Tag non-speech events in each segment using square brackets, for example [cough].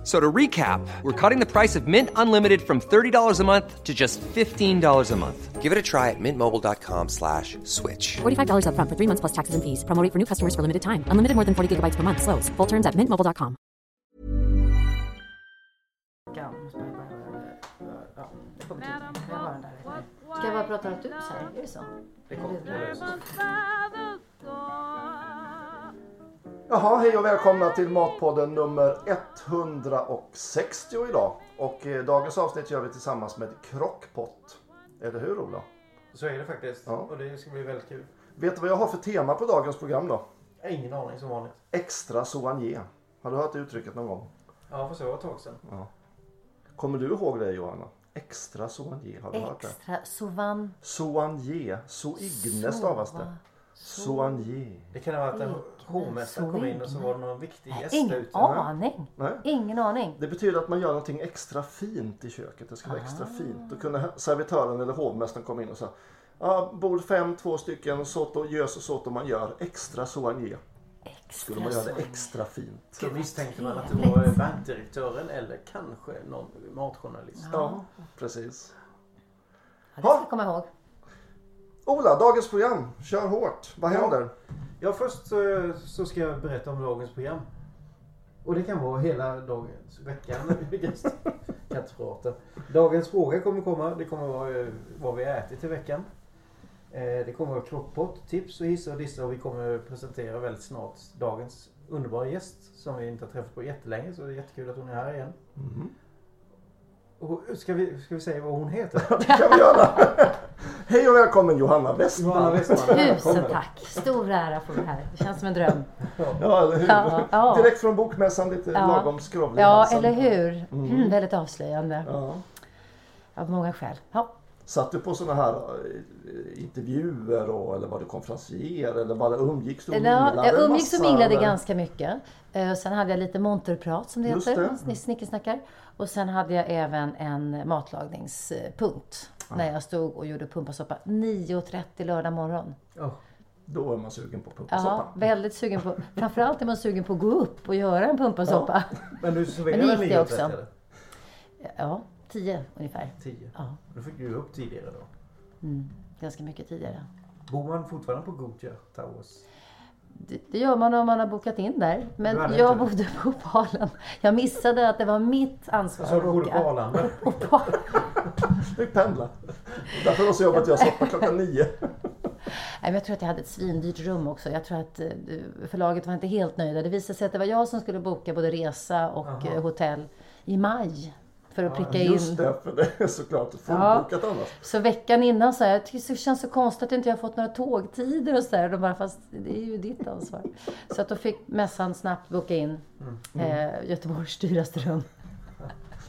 F- So to recap, we're cutting the price of Mint Unlimited from $30 a month to just $15 a month. Give it a try at mintmobile.com slash switch. $45 upfront for three months plus taxes and fees. Promo rate for new customers for limited time. Unlimited more than 40 gigabytes per month. Slows. Full terms at mintmobile.com. Ja, måste man ju bara höra. Ja, det kommer till. Jag har den där. vet ni. Ska jag bara prata rätt ut så här? Är det så? Det kommer. Jaha, hej och välkomna till Matpodden nummer 160 idag. Och eh, dagens avsnitt gör vi tillsammans med Crockpot. Eller hur Ola? Så är det faktiskt. Ja. Och det ska bli väldigt kul. Vet du vad jag har för tema på dagens program då? Jag har ingen aning som vanligt. Extra soigné. Har du hört det uttrycket någon gång? Ja, fast det var ett tag sedan. Kommer du ihåg det Johanna? Extra soigné, har du hört det? Extra sovan. Soigné, soigne stavas det. Soigné. Det kan ha varit en hovmästare kom in och så var det någon viktig gäst Ingen ute. aning. Nej. Ingen aning. Det betyder att man gör någonting extra fint i köket. Det ska vara extra fint. Då kunde servitören eller hovmästaren komma in och säga Ja, bord fem, två stycken, soto, gös och soto man gör. Extra soigné. Skulle man göra det extra fint. Så misstänkte man att det var bankdirektören eller kanske någon matjournalist. Ja, precis. Ja, det ska jag komma ihåg. Ola, dagens program. Kör hårt. Vad händer? Ja, Ja först så ska jag berätta om dagens program. Och det kan vara hela dagens, veckan. kan inte prata. Dagens fråga kommer komma. Det kommer vara eh, vad vi ätit i veckan. Eh, det kommer vara krockpott, tips och hissa och dissa och vi kommer presentera väldigt snart dagens underbara gäst som vi inte har träffat på jättelänge så det är jättekul att hon är här igen. Och ska, vi, ska vi säga vad hon heter? [laughs] Det kan vi göra. Hej och välkommen Johanna Westman. Johanna Westman. Tusen tack. Stor ära att få vara här. Det känns som en dröm. Ja, eller hur? Ja, ja. Direkt från bokmässan, lite Ja. lagom skrovlig Ja, eller hur? Mm, väldigt avslöjande. Ja. Av många skäl. Ja. Satt du på sådana här eh, intervjuer och, eller var du konferencier eller bara umgicks du och Ja, minglade jag umgicks och minglade eller? ganska mycket. Eh, Sen hade jag lite monterprat som det Just heter. det. snick- Snickersnackar. Och sen hade jag även en matlagningspunkt. När jag stod och gjorde pumpasoppa 9.30 lördag morgon. Ja. Då är man sugen på Ja, pumpasoppa. väldigt sugen på. Framförallt är man sugen på att gå upp och göra en pumpasoppa. Men du serverade [laughs] Men det gick det 9.30 också. Ja, 10 ungefär. 10. Ja, Då fick du upp tidigare då. ganska mycket tidigare. Bor man fortfarande på Gothia Towers? Det, det gör man om man har bokat in där. Men jag bodde på Palen. Jag missade att det var mitt ansvar Så att du bodde boka. på Arlanda? [laughs] Och på- Fick pendla. Därför har så jobbat jag soppa klockan nio. Nej, men jag tror att jag hade ett svindyrt rum också. Jag tror att eh, förlaget var inte helt nöjda. Det visade sig att det var jag som skulle boka både resa och eh, hotell i maj. För att pricka in. Just det, för det är såklart fullbokat annars. Så veckan innan sa jag, jag tycker det känns så konstigt att inte jag har fått några tågtider och sådär. De bara, fast det är ju ditt ansvar. Så att då fick mässan snabbt boka in eh, Göteborgs dyraste rum. [laughs]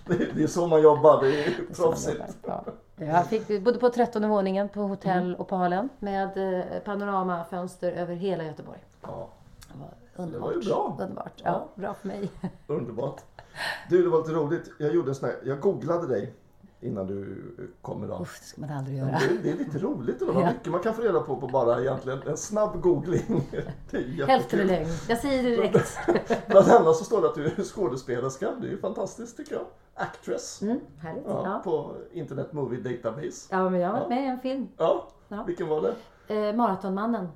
Det är, det är så man jobbar, det är [laughs] proffsigt. Ja. Jag fick, bodde på trettonde våningen på hotell Opalen med eh, panoramafönster över hela Göteborg. Ja, Det var underbart. ju bra. Underbart. Ja, bra för mig. underbart. Du, det var lite roligt. Jag gjorde en sån här, jag googlade dig innan du kom idag. Uff, det ska man aldrig göra. Det, det är lite roligt idag. Vad Ja. mycket man kan få reda på på bara egentligen en snabb googling. [laughs] Hälften är lögn. Jag säger det direkt. [laughs] Bland annat så står det att du är skådespelerska. Det är ju fantastiskt tycker jag. Actress. Mm, härligt. Ja, Ja. På Internet Movie Database. ja, men jag har varit med i en film. Ja, Ja. vilken var det? Eh, Maratonmannen.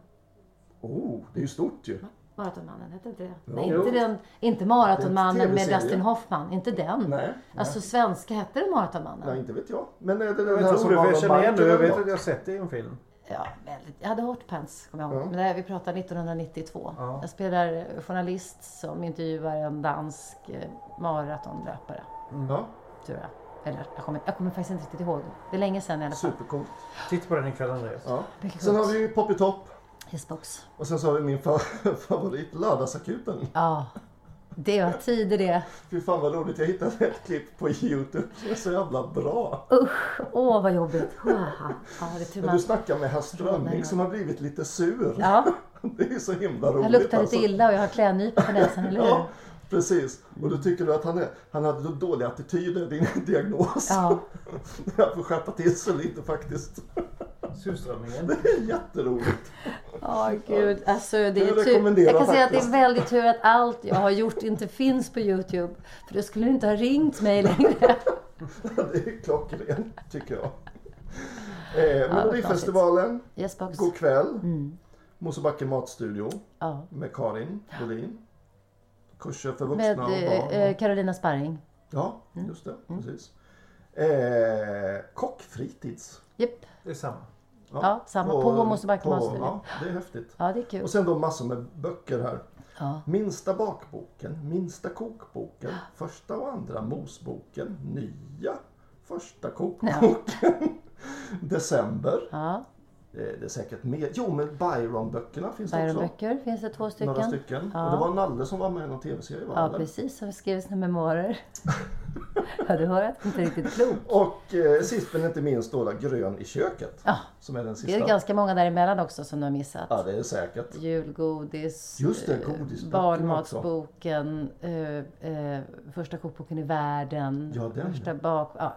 Oh, det är ju stort ju. Maratonmannen, hette inte det? Jo. Nej, inte den. Inte Maratonmannen Det med. Dustin Hoffman. Inte den. Nej, Alltså svenska hette det Maratonmannen? Nej, inte vet jag. Men är det den Jag här tror det, för jag känner igen det. Jag vet att jag har sett det i en film. Ja, väldigt. Jag hade hotpants, kommer jag ihåg. Ja. Men det här, vi pratar 1992. Ja. Jag spelar journalist som intervjuar en dansk eh, maratonlöpare? Ja, tror jag. Eller, jag kommer, jag kommer faktiskt inte riktigt ihåg. Det är länge sedan i alla fall. supercoolt. Titta på den ikväll Andreas. Ja. Sen har vi ju Poppy Top. Hissbox. Och sen så har vi min fa- [laughs] favorit, Lördagsakuten. Ja, det var tider det. Fy fan vad roligt. Jag hittade ett klipp på Youtube som är så jävla bra. Usch, åh vad jobbigt. Ja, det man. du snackar med herr Strömming som har blivit lite sur. Ja, [laughs] Det är så himla roligt. jag luktar lite alltså. illa och jag har klädnypor på näsan, eller hur? [laughs] Ja, Precis. Och då tycker du att han, är, han hade då dålig attityd, din diagnos. Ja. Jag får skärpa till sig lite faktiskt. Surströmmingen. Det är jätteroligt. Ja, gud. Alltså, det Jag är tur. rekommenderar Jag kan säga att det är väldigt tur att allt jag har gjort inte finns på Youtube. För då skulle du inte ha ringt mig längre. [laughs] Det är klockrent tycker jag. Eh, Melodifestivalen, Yes, box. God kväll. Mm. Mosebacke matstudio Ja. med Karin Bolin. Kurser för vuxna Med och barn. eh, eh, Carolina Sparring. Ja, Mm. just det. Precis. Eh, kockfritids. Japp. Det är samma. Ja, samma. På Mosebacke på- matstudio. Ja, det är häftigt. Ja, det är kul. Och sen då massor med böcker här. Ja. Minsta bakboken, minsta kokboken, första och andra mosboken, nya första kokboken. [laughs] December. Eh, Det är säkert mer. Jo, men Byron-böckerna finns det också. Byron-böcker finns det två stycken. Några stycken. Ja. Och det var Nalle som var med i någon tv-serie va? Ja, eller? precis. Som skrev sina memoarer. [laughs] ja, du hör att inte riktigt klok. Och eh, sist men inte minst då, Grön i köket. Ja. Som är den Det sista. är ganska många däremellan också som du har missat. Ja, det är säkert. Julgodis, Just det, eh, godisböckerna barnmatsboken, eh, eh, första kokboken i världen, Ja, den. första bak... Ja,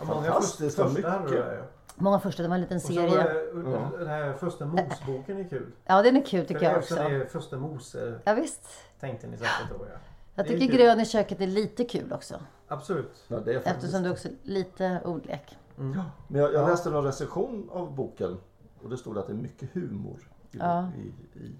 Ja, Fantastiskt, första, mycket. ju. Många första, det var en liten Och så serie. var det, den här första mosboken är kul. Ja, den är kul tycker jag också är första mose Ja, visst. tänkte ni säkert då ja. Jag tycker kul. grön i köket är lite kul också. Absolut. Ja, det är faktiskt. Eftersom det också är lite ordlek. Men jag, jag läste någon recension av boken och det stod att det är mycket humor. I, Ja. i, i,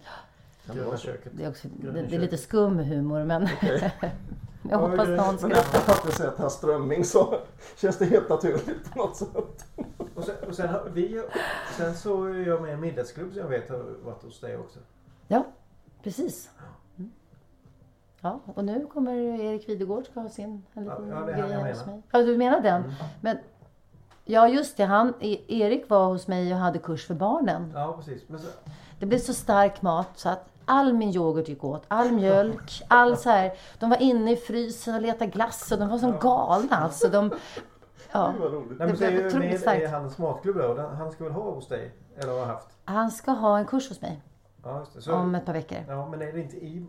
kan det vara köket. Det är, också, det, det är lite skum humor men [laughs] jag hoppas någon Men skrattar. efter att ha sett herr Strömming så [laughs] känns det helt naturligt på något sätt. Och sen, och sen, vi, sen så är jag med i en middagsklubb som jag vet har varit hos dig också. Ja, precis. Mm. Ja, och nu kommer Erik Videgård ska ha sin en liten Ja, det grej hos mig. Ja, du menar den? Men, ja, just det. Han, E- Erik var hos mig och hade kurs för barnen. Ja precis. Men så, Det blev så stark mat så att all min yoghurt gick åt. All mjölk, all så här. De var inne i frysen och letade glass och de var som galna alltså. De, ja. Det var roligt. nej, men Det är blev otroligt starkt. i hans matklubb då. han ska väl ha hos dig? Eller har haft? Han ska ha en kurs hos mig Ja just det. Så, om ett par veckor Ja men är det inte i...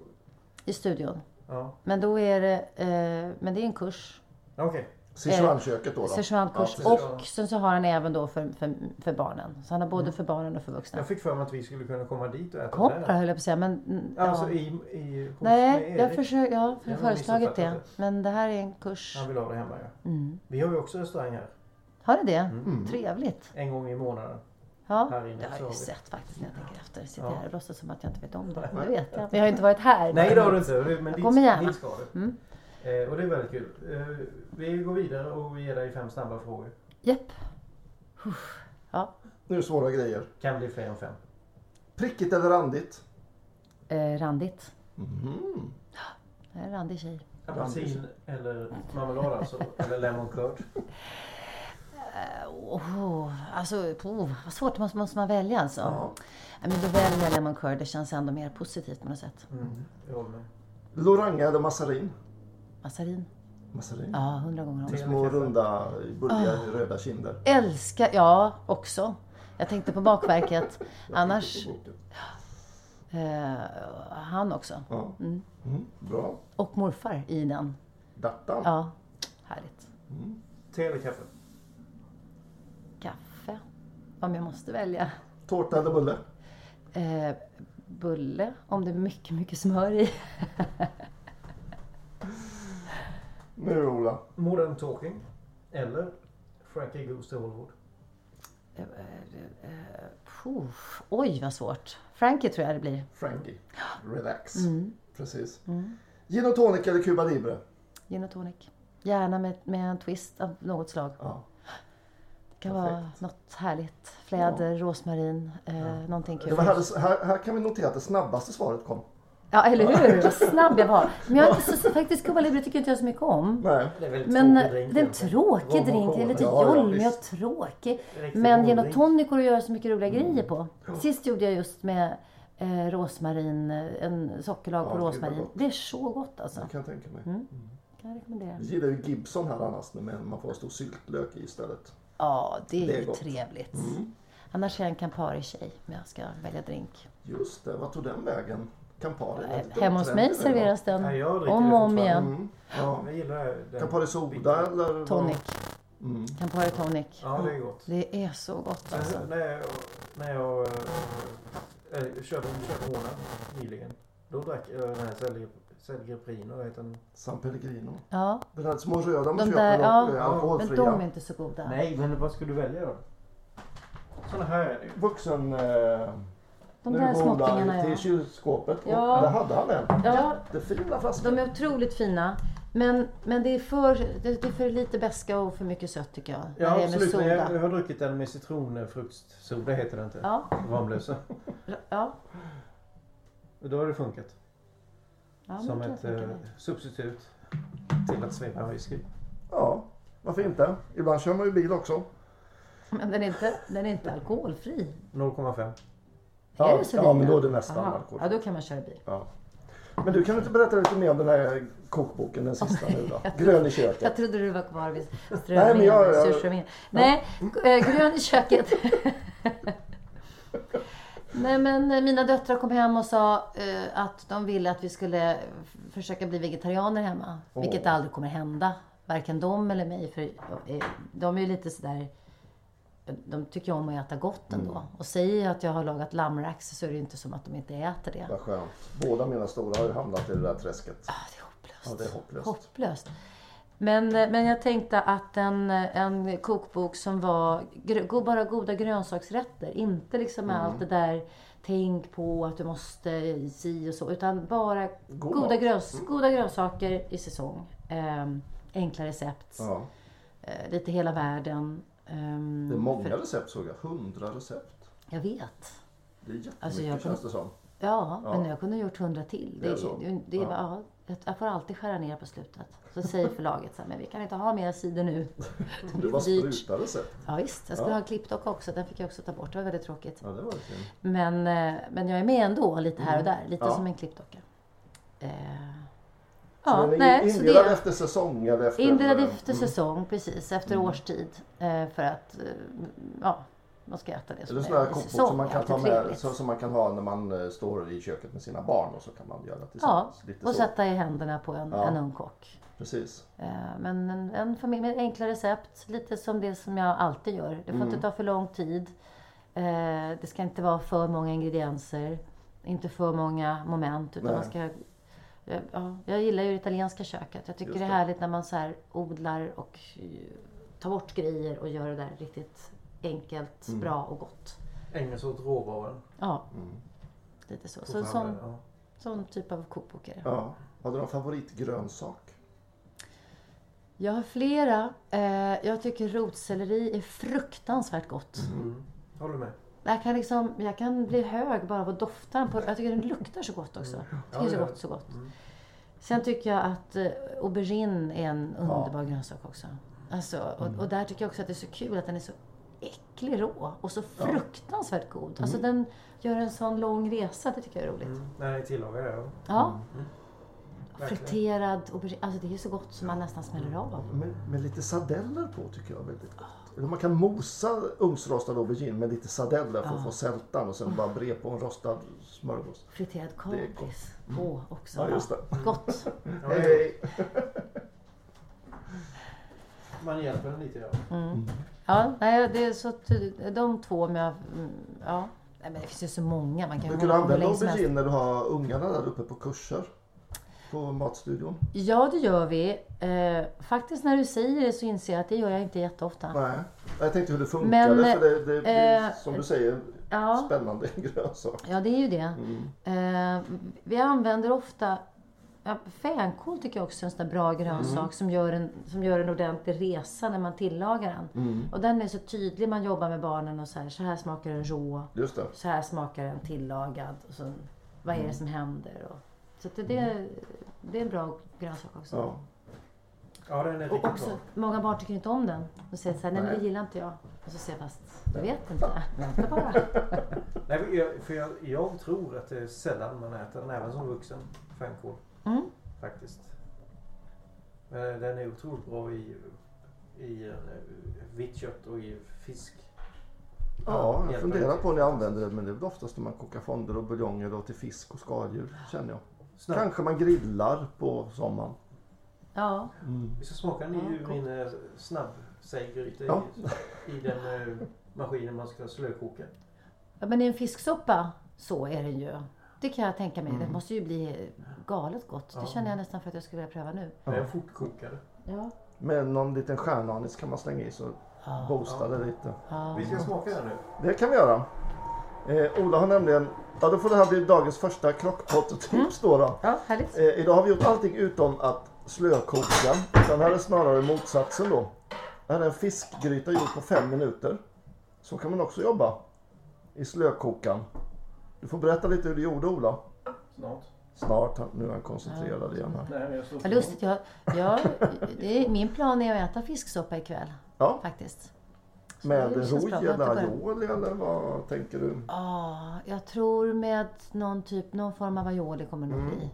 i studion. Ja. Men då är det, eh, men det är en kurs. Okej. Sichuanköket då. då. Sichuankurs. Ja, och sen så har han även då för, för, för barnen. Så han har Mm. både för barnen och för vuxna. Jag fick för mig att vi skulle kunna komma dit och äta Kom där. höll jag på att säga. Men, mm, ja. Alltså i, i hos Nej, med jag försöker, ja, för Jag har föreslagit det. Men det här är en kurs. Han vill ha det hemma ja. Mm. Vi har ju också restaurang här. Har du det? Mm. Trevligt. En gång i månaden. Ja, det har jag har ju sett faktiskt när jag tänker efter. Sitter Ja. här och låtsas som att jag inte vet om det. [laughs] Men det vet jag. Men jag har inte varit här. Nej det har du inte. Men Jag dit, kommer gärna. dit ska du. Mm. Eh, och det är väldigt kul. Eh, vi går vidare och vi ger dig fem snabba frågor. Japp. Uff. Ja. Nu är det svåra grejer. Kan bli fler än fem. Prickigt eller randigt? Eh, randigt. Mhm. Jag är en randig tjej. Apelsin eller marmelad alltså. Eller lemon curd. Oh, alltså, oh, vad svårt måste, måste man välja alltså. Ja. Ja, men då väljer jag lemon curd. Det känns ändå mer positivt på något sätt. Mm, jag håller med. Loranga eller massarin? Massarin. Massarin. Ja, hundra gånger om. Små runda bulliga Ah. röda kinder. Älskar, ja också. Jag tänkte på bakverket. [laughs] Annars, eh, han också. Ja. Mm. Mm, bra. Och morfar i den. Dattan. Ja, härligt. Te eller kaffe? Kaffe. Om jag måste välja. Tårta eller bulle? Eh, bulle, om det är mycket, mycket smör i. [laughs] Nu Ola. Modern Talking. Eller Frankie Goes to Hollywood. Eh, eh, puh, oj, vad svårt. Frankie tror jag det blir. Frankie. Relax. Mm. Precis. Gin och tonic eller Cuba Libre? Gin och tonic. Gärna med, med en twist av något slag. Ja. Det kan vara Perfekt. något härligt. Fläder, rosmarin, eh, någonting kul. Det var här, här, här kan vi notera att det snabbaste svaret kom. Ja, eller hur? Vad snabb jag var. Men jag är inte så, faktiskt Cuba Libre tycker inte jag så mycket om. Nej. Det är Men det är en tråkig drink. Det är lite Ja, jolmig och tråkig. Men gin och tonic går att göra så mycket roliga grejer på. Sist gjorde jag just med eh, rosmarin, eh, en sockerlag på Ja, vad rosmarin. Det är så gott alltså. Det kan jag tänka mig. Mm. Kan jag rekommendera. Jag gillar ju Gibson här annars men man får stor syltlök i istället. Ja, det är, Det är ju gott. trevligt. Mm. Annars är jag en Campari-tjej om jag ska välja drink. Just det, vad tog den vägen? Campari. Hemma hos mig serveras den dricker om och om igen. Mm. Ja. Jag gillar den. Campari soda eller? Tonic. Mm. Campari tonic. Ja, det är gott. Det är så gott alltså. När jag, när jag äh, äh, körde, Håna nyligen. Då drack jag den här Selg- Selgreprin och heter den. San Pellegrino. Ja, Den här små röda man De köper där, ja. är men alkoholfria. de är inte så goda. Nej, men vad skulle du välja då? Såna här är det ju. Vuxen... Eh, De när där småttingarna till ja. kylskåpet. Ja. Och där hade han en. Ja. Jättefina flaskor. De är otroligt fina. Men, men det, är för, det, det är för lite beska och för mycket sött tycker jag. Ja, det är med absolut. Jag, soda. jag har druckit den med citronfruktssoda heter det inte. Ja, Ramlösa. ja. Och då har det funkat. ja Som ett eh, substitut till att svepa whisky. Ja, varför inte? Ibland kör man ju bil också. Men den är inte, den är inte alkoholfri. 0,5. Ja, är det så ja men då är det nästan Aha. alkohol. Ja, då kan man köra bil. Ja. Men du kan inte berätta lite mer om den här kokboken, den sista nu då? [laughs] Grön i köket. Jag trodde du var kvar vid Nej, men strömmingen, jag-. Nej, äh, grön i köket. [laughs] Nej men eh, mina döttrar kom hem och sa eh, att de ville att vi skulle försöka bli vegetarianer hemma. Vilket aldrig kommer hända. Varken de eller mig. För eh, de är ju lite sådär... De tycker om att äta gott ändå. Mm. Och säger jag att jag har lagat lammrax så är det inte som att de inte äter det. Vad skönt. Båda mina stora har ju hamnat i det där träsket. Ah, det är hopplöst. Ja, det är hopplöst. Hopplöst. Men, eh, men jag tänkte att en, en kokbok som var gr- go- bara goda grönsaksrätter. Inte liksom Mm. allt det där tänk på att du måste si och så. Utan bara God goda, mat. Mm. gröns, goda grönsaker i säsong. Ehm, enkla recept. Ja. Eh, lite hela världen. Ehm, Det är många för- recept såg jag. Hundra recept. Jag vet. Det är jättemycket Alltså, jag känns det som. Ja, Ja. men jag kunde ha gjort hundra till. Det är så? det, det, Ja. ja. jag- får alltid skära ner på slutet. Så säger förlaget så här, men vi kan inte ha mer sidor nu. Det var spruta recept. Ja, visst, jag skulle Ja. ha klippdock också. Den fick jag också ta bort. Det var väldigt tråkigt. Ja, det var det. Men, eh, men jag är med ändå lite här och där. Lite Mm. Som en klippdocka. Eh, ja, den är nej, indelad det efter säsong eller efter... indelad efter säsong, precis. Efter årstid. Eh, för att, eh, ja, man ska äta det som Eller är i säsong. som man kan ta med, så, som man kan ha när man eh, står i köket med sina barn och så kan man göra Ja, tillsammans. Lite och så. sätta i händerna på en, Ja. en ung kock. Precis. Men en, en familj med enkla recept, lite som det som jag alltid gör. Det får Mm. inte ta för lång tid. Det ska inte vara för många ingredienser. Inte för många moment. Utan Nej. man ska, eh, ja, jag gillar ju det italienska köket. Jag tycker Just det är det. härligt när man så här odlar och eh, tar bort grejer och gör det där riktigt enkelt, Mm. bra och gott. Ägna sig åt råvaran. Ja, Mm. lite så. Så sån, det, ja. sån typ av kokbok är det. Ja. Har du någon favoritgrönsak? Jag har flera. Eh, Jag tycker rotselleri är fruktansvärt gott. Mm. Håller med. Jag kan, liksom, jag kan bli hög bara av att dofta på Jag tycker den luktar så gott också. Jag tycker Ja, det är så gott, så gott. Sen tycker jag att eh, aubergine är en underbar grönsak också. Alltså, och, och där tycker jag också att det är så kul att den är så äcklig rå och så fruktansvärt god. Alltså den gör en sån lång resa. Det tycker jag är roligt. Mm. När ni tillagar det. Ja. Ja. Verkligen. Friterad aubergine. Alltså det är så gott som man nästan smäller av. Med, med lite sardeller på tycker jag är väldigt gott. Man kan mosa ugnsrostad aubergine med lite sardeller för att få sältan och sen bara bre på en rostad smörgås. Friterad kapris på också. Ja, just det. Gott. [laughs] Hej. [laughs] Man hjälper den lite ja. Ja, nej, det är så att de två om jag... mm, Ja. Nej, men det finns ju så många. Man kan du använda aubergine när du har ungarna där uppe på kurser? På matstudion? Ja, det gör vi. Eh, faktiskt när du säger det så inser jag att det gör jag inte jätteofta. Nej. Jag tänkte hur det funkade Men, för det, det, det eh, som du säger Ja. spännande [laughs] grönsak. Ja, det är ju det. Mm. Eh, vi använder ofta... Ja, fänkål tycker jag också är en sån där bra grönsak Mm. som, gör en, som gör en ordentlig resa när man tillagar den. Mm. Och den är så tydlig. Man jobbar med barnen och så här, så här smakar den rå. Så här smakar den tillagad. Och så, vad Mm. är det som händer? Och, så det, det, det är en bra grönsak också. Ja. Ja den är Och riktigt också, bra. många barn tycker inte om den. De säger så här, nej men Nej. det gillar inte jag. Och så säger jag fast, jag vet inte. [laughs] Vänta bara. [laughs] Nej, för jag, för jag, jag tror att det är sällan man äter den även som vuxen. Fänkål. Mm. Faktiskt. Men den är otroligt bra i, i eh, vitt kött och i fisk. Ja, jag funderar på när jag använder det men det är väl oftast när man kokar fonder och buljonger då till fisk och skaldjur känner jag. Snabb. Kanske man grillar på sommaren. Ja, Vi ska smaka en ny ur min eh, snabbsäggryta Ja. i, i den eh, maskinen man ska slökoka. Ja, men i en fisksoppa så är det ju. Det kan jag tänka mig. Mm. Det måste ju bli galet gott. Det känner jag nästan för att jag skulle vilja pröva nu. Det är en fortkokare. Ja. Med någon liten stjärnanis kan man slänga i så boostar det lite. Vi ska smaka den nu. Det kan vi göra. Eh, Ola har nämligen, ja då får det här bli dagens första krockpott-tips då. då. Ja, härligt. Eh, idag har vi gjort allting utom att slökoka. Utan här är snarare motsatsen då. Det här är en fiskgryta gjord på fem minuter. Så kan man också jobba i slökokan. Du får berätta lite hur du gjorde Ola. Snart. Snart, nu är han koncentrerad igen här. Nej, jag lustigt. Jag, jag, det är, min plan är att äta fisksoppa ikväll. Ja. Faktiskt. Med det känns roj bra. Jag eller har inte aioli eller vad tänker du? Ja, jag tror med någon typ, någon form av aioli kommer det nog Mm. bli.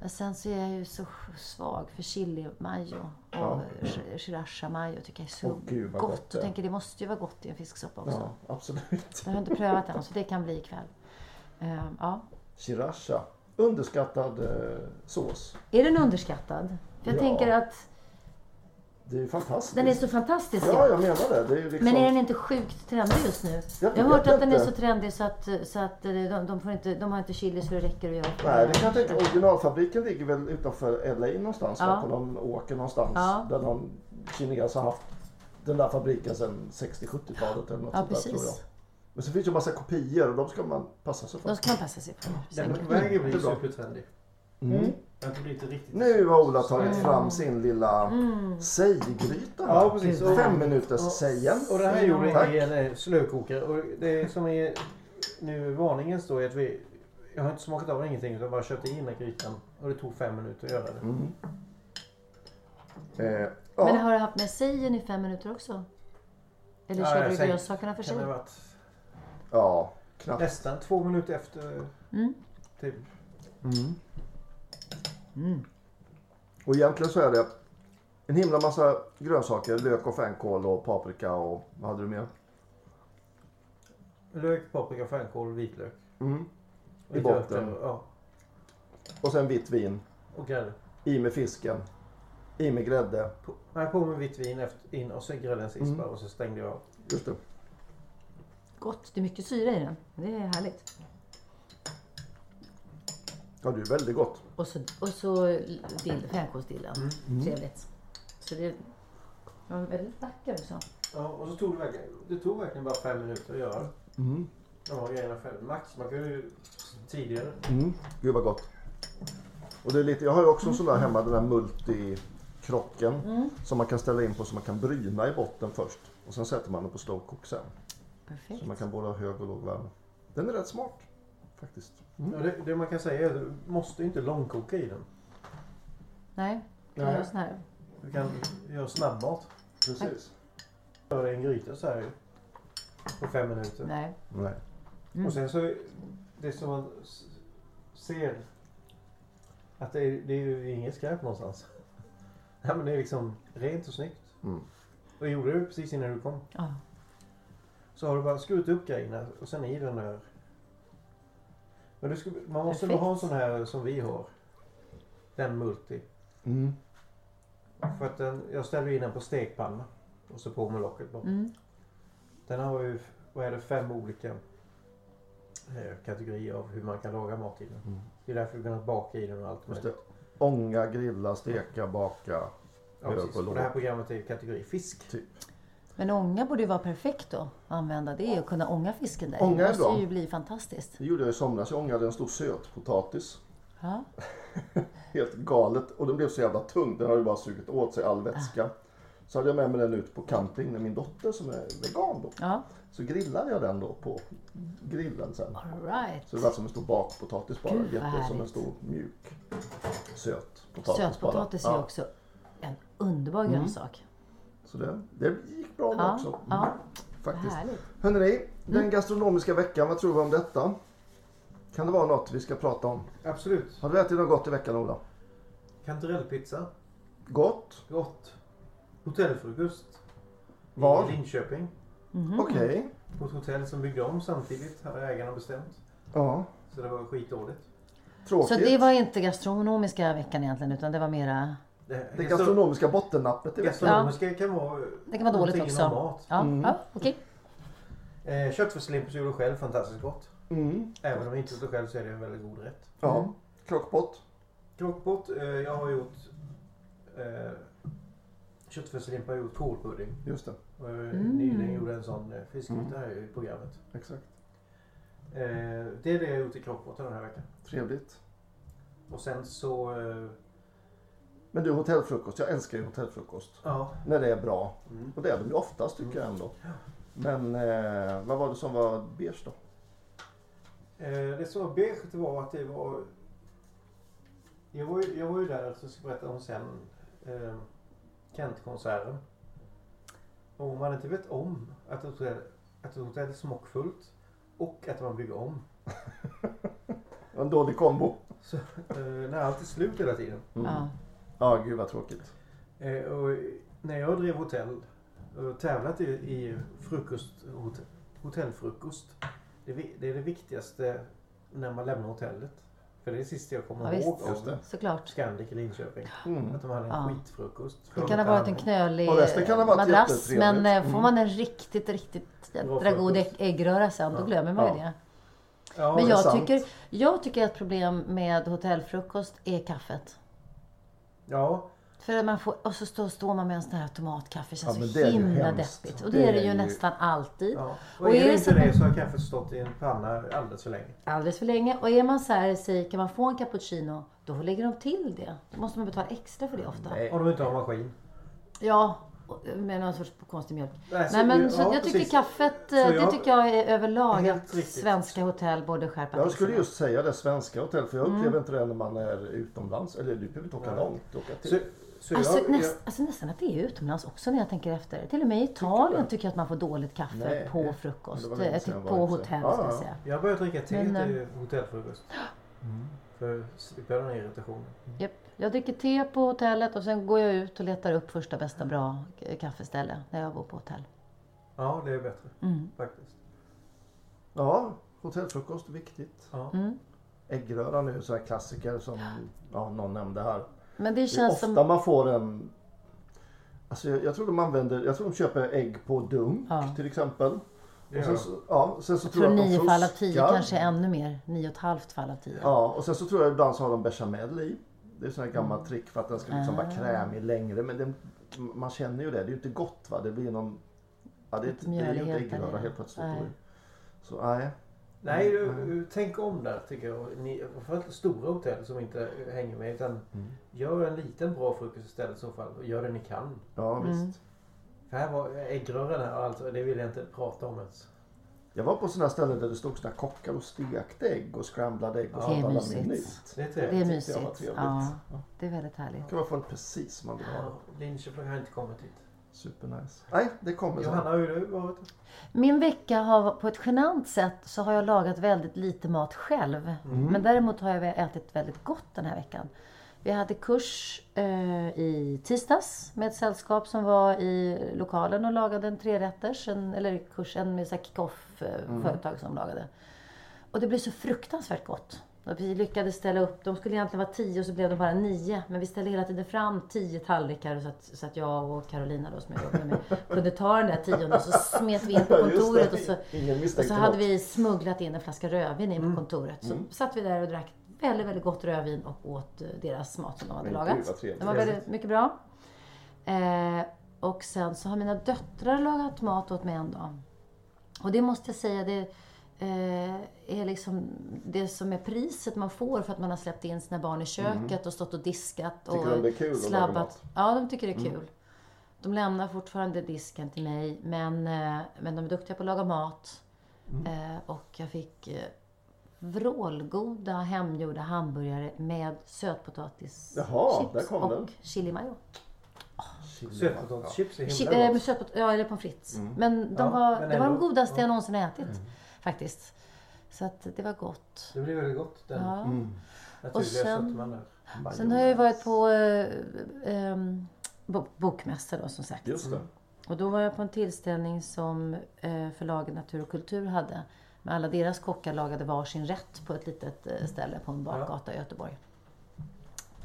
Men sen så är jag ju så svag för chili mayo och ja. sriracha mayo tycker jag är så Åh, gud, gott. gott är. tänker det måste ju vara gott i en fisksoppa också. Ja, absolut. Jag har inte prövat den så det kan bli ikväll. Ehm, ja. Sriracha. Underskattad eh, sås. Är den underskattad? För jag Ja. tänker att Det är fantastiskt. den är så fantastisk. Ja, jag menar det. det är liksom... Men är den inte sjukt trendig just nu? Jag Jag har hört att den är så trendig så att, så att eh, de, de, får inte, de har inte chili så det räcker att göra. Nej, det kan jag tänka. Originalfabriken ligger väl utanför LA någonstans. Ja. va? På någon åker någonstans. Ja. Där någon kines har haft den där fabriken sedan 60-70-talet eller något Ja, sånt där tror jag. precis. Men så finns det ju massa kopior och de ska man passa sig för. Då ska man passa sig för. Den är Säkert. på väg att bli Jättebra. supertrendig. Mm. Nu har Ola tagit fram sin lilla Mm. sejgryta. Ja, precis. Och- Fem minuters sejen. Och det här gjorde Tack. jag i en slökokare. Och det som är nu varningen står är att vi... Jag har inte smakat av ingenting utan bara kört i den här grytan. Och det tog fem minuter att göra det. Mm. Eh, Men ja, har du haft med sejen i fem minuter också? Eller Ja, körde du grönsakerna för sig? ja, knappt. nästan två minuter efter... Mm. Typ. Och egentligen så är det en himla massa grönsaker. Lök och fänkål och paprika och vad hade du mer? Lök, paprika, fänkål, vitlök. Mm. Och I botten. Ja. Och sen vitt vin. Och grädde. I med fisken. I med grädde. På, nej, på med vitt vin efter, in och så grädden sist Mm. bara och så stängde jag av. Just det. Gott, det är mycket syre i den. Det är härligt. Ja, det är väldigt gott. Och så, och så dill, fänkålsdillen. Mm. Trevligt. Så det var väldigt vacker också. Ja, och så tog det verkligen, det tog verkligen bara fem minuter att göra. Mm. Här grejerna färdiga. Max, man kan ju tidigare. Mm. Gud vad gott. Och det är lite, jag har ju också en sån där hemma, den där multikrocken. Som man kan ställa in på så man kan bryna i botten först. Och sen sätter man den på slow cook sen. Perfekt. Så man kan både ha hög och låg värme. Den är rätt smart. Faktiskt. Mm. Ja, det, det man kan säga är att du måste inte långkoka i den. Nej, det Nej. är sån här. Du kan göra snabbmat. Precis. Göra en gryta så här på fem minuter. Nej. Nej. Och sen så, det som man ser att det är, det är ju inget skräp någonstans. [laughs] Nej men det är liksom rent och snyggt. Mm. Och det gjorde du precis innan du kom. Ja. Så har du bara skurit upp grejerna och sen i den där. Men du ska, man måste nog ha en sån här som vi har. Den multi. Mm. För att den, jag ställer in den på stekpanna. Och så på med locket på. Mm. Den har ju, vad är det, fem olika eh, kategorier av hur man kan laga mat i den. Mm. Det är därför vi kunnat baka i den och allt möjligt. Ånga, grilla, steka, baka. Ja, precis. och det här programmet är kategori fisk. Typ. Men ånga borde ju vara perfekt då. Att använda det och kunna ånga fisken där. Ånga det är måste bra. ju bli fantastiskt. Det gjorde jag i somras. Jag ångade en stor sötpotatis. Ja. [laughs] Helt galet. Och den blev så jävla tung. Den har ju bara sugit åt sig all vätska. Så hade jag med mig den ut på camping med min dotter som är vegan då. Ja, Så grillade jag den då på grillen sen. all right. Så det var som en stor bakpotatis bara. Gud, Jätte, som en stor mjuk söt potatis Sötpotatis bara. är också en underbar Mm. Så det, det gick bra Ja, också. Mm, ja. Faktiskt. Härligt. Hörrni, den gastronomiska veckan, vad tror vi om detta? Kan det vara något vi ska prata om? Absolut. Har du ätit något gott i veckan Ola? Kantarellpizza. Gott? Gott. Hotellfrukost. Var? I Linköping. Mhm. Okej. på ett hotell som byggde om samtidigt. Hade ägarna bestämt. Ja, Så det var skitdåligt. tråkigt. Så det var inte gastronomiska veckan egentligen utan det var mera... Det, Det gastronomiska bottennappet i veckan. gastronomiska kan vara Det kan vara dåligt någonting också. inom mat. Ja, Mm. ja okej. Eh, köttfärslimpa gjorde själv fantastiskt gott. Mm. Även om jag inte gjort det själv så är det en väldigt god rätt. Ja, krockpott. Crockpot. Eh, jag har gjort eh, köttfärslimpa och gjort kålpudding. Just det, Och jag nyligen gjorde en sån eh, fiskgryta här i programmet. exakt. Eh, det är det jag har gjort i crockpoten den här veckan. Trevligt. Och sen så... Eh, Men du, hotellfrukost. Jag älskar ju hotellfrukost. ja. När det är bra. Mm. Och det är de ju oftast tycker jag ändå. Men eh, vad var det som var beige då? Eh, det som var beige det var att det var... Jag var ju, jag var ju där, så ska jag berätta om sen, eh, Kent-konserten. Och man inte vet om att ett hotell, att hotell är smockfullt och att man bygger om. [laughs] En dålig kombo. Så, eh, när allt är slut hela tiden. Mm. Ja. Ja, gud vad tråkigt. Eh, och när jag drev hotell och tävlat i, i frukost, hotell, hotellfrukost. Det, det är det viktigaste när man lämnar hotellet. För det är det sista jag kommer Ja, ihåg visst. Just det. av Såklart. Scandic i Linköping. Mm. Att de hade en Ja. skitfrukost. Det kan ha varit en knölig madrass men eh, får Mm. man en riktigt, riktigt jädra god äggröra sen då Ja. glömmer man ju Ja. det. Ja, Men jag tycker, jag tycker att problem med hotellfrukost är kaffet. Ja, För man får, och så står, står man med en sån här tomatkaffe. Det känns Ja, så himla deppigt. Och Det det är det ju ju- nästan alltid. ja. Och, Och är det inte det så har kaffet stått i en panna alldeles för länge. Alldeles för länge. Och är man så här, säger kan man få en cappuccino? Då lägger de till det. Då måste man betala extra för det ofta. Om de inte har maskin. Ja, med någon sorts konstig mjölk. Nej, Nej, men så ja, jag tycker precis. kaffet, Så eh, det jag- tycker jag är överlag att riktigt. svenska hotell borde skärpa Jag till skulle sig. just säga det, svenska hotell. För jag Mm. upplever inte det när man är utomlands. Eller du behöver inte åka Nej. långt. Åka till. Så, så Alltså, jag, näst, alltså nästan att det är utomlands också när jag tänker efter. Till och med i Italien tycker jag att man får dåligt kaffe Nej. på frukost. det Eh, sedan jag på hotell sig. ska Ja, jag ja. säga. jag börjar dricka te till hotellfrukost. [gasps] För att slippa den irritationen. Japp. Jag dricker te på hotellet och sen går jag ut och letar upp första bästa bra eh, kaffeställe när jag bor på hotell. Ja, det är bättre. Mm. Faktiskt. Ja, hotellfrukost, viktigt. Ja. Mm. Äggröra nu, så här klassiker som ja, någon nämnde här. Men det Det är känns ofta som... man får en... Alltså jag, jag tror de använder, jag tror de köper ägg på dunk Ja. till exempel. Det Och sen så, ja, sen så Jag tror tror jag att nio fall av tio, kanske ännu mer. Nio och ett halvt fall av tio. Ja, och sen så tror jag ibland så har de bechamel i. Det är sån här Mm. gammalt trick för att den ska liksom Ah. vara krämig längre. Men det, man känner ju det, det är ju inte gott va. Det blir någon... Ja, det, det är ju inte äggröra helt plötsligt. Nej. Så nej. Nej, du, tänk om där tycker jag. Ni, framförallt stora hotell som inte hänger med. Utan Mm. gör en liten bra frukost istället i så fall. Och gör det ni kan. Ja Mm. visst. För här var äggröran här och allt. Det vill jag inte prata om ens. Jag var på sådana ställen där det stod såna kockar och stekte ägg och scramblade ägg och Ja, sånt det är alla mysigt. minut. Det är Det är mysigt. trevligt. Ja, det är väldigt härligt. kan man få precis som man vill ha det. Linköping har inte kommit hit. Supernice. Nej, det kommer. Johanna, hur har du varit? Min vecka har på ett genant sätt så har jag lagat väldigt lite mat själv. Men däremot har jag ätit väldigt gott den här veckan. Vi hade kurs eh, i tisdags med ett sällskap som var i lokalen och lagade en trerätters, en, eller kurs, en med kick-off eh, företag som lagade. Och det blev så fruktansvärt gott. Och vi lyckades ställa upp, de skulle egentligen vara tio och så blev de bara nio. Men vi ställde hela tiden fram tio tallrikar så att, så att jag och Carolina då som jag jobbade med [laughs] kunde ta den där tionde och så smet vi in på kontoret och så, och så hade vi smugglat in en flaska rödvin in på kontoret. Så satt vi där och drack väldigt, väldigt gott rödvin och åt eh, deras mat som de hade Men lagat. trevligt. Det var väldigt mycket bra. Eh, och sen så har mina döttrar lagat mat åt mig en dag. Och det måste jag säga, det eh, är liksom det som är priset man får för att man har släppt in sina barn i köket och stått och diskat. Mm. Tycker och de det är kul att laga mat? Mm. Ja, de tycker det är kul. De lämnar fortfarande disken till mig, men, eh, men de är duktiga på att laga mat. Mm. Eh, och jag fick vrålgoda hemgjorda hamburgare med sötpotatis, Jaha, där kom och den. chili mayo. Sötpotatischips är Chi- himla eh, gott. sötpot- ja, eller pommes frites. Men de Ja, var, men det var de ändå. godaste jag Ja. någonsin ätit. Faktiskt. Så att det var gott. Det blir väldigt gott. Den Ja. Mm. naturliga sen- sötman där. Sen har jag ju varit på eh, ehm, bo- bokmässa då som sagt. Just det. Och då var jag på en tillställning som eh, förlaget Natur och kultur hade. Med alla deras kockar lagade varsin rätt på ett litet eh, ställe på en bakgata i Göteborg.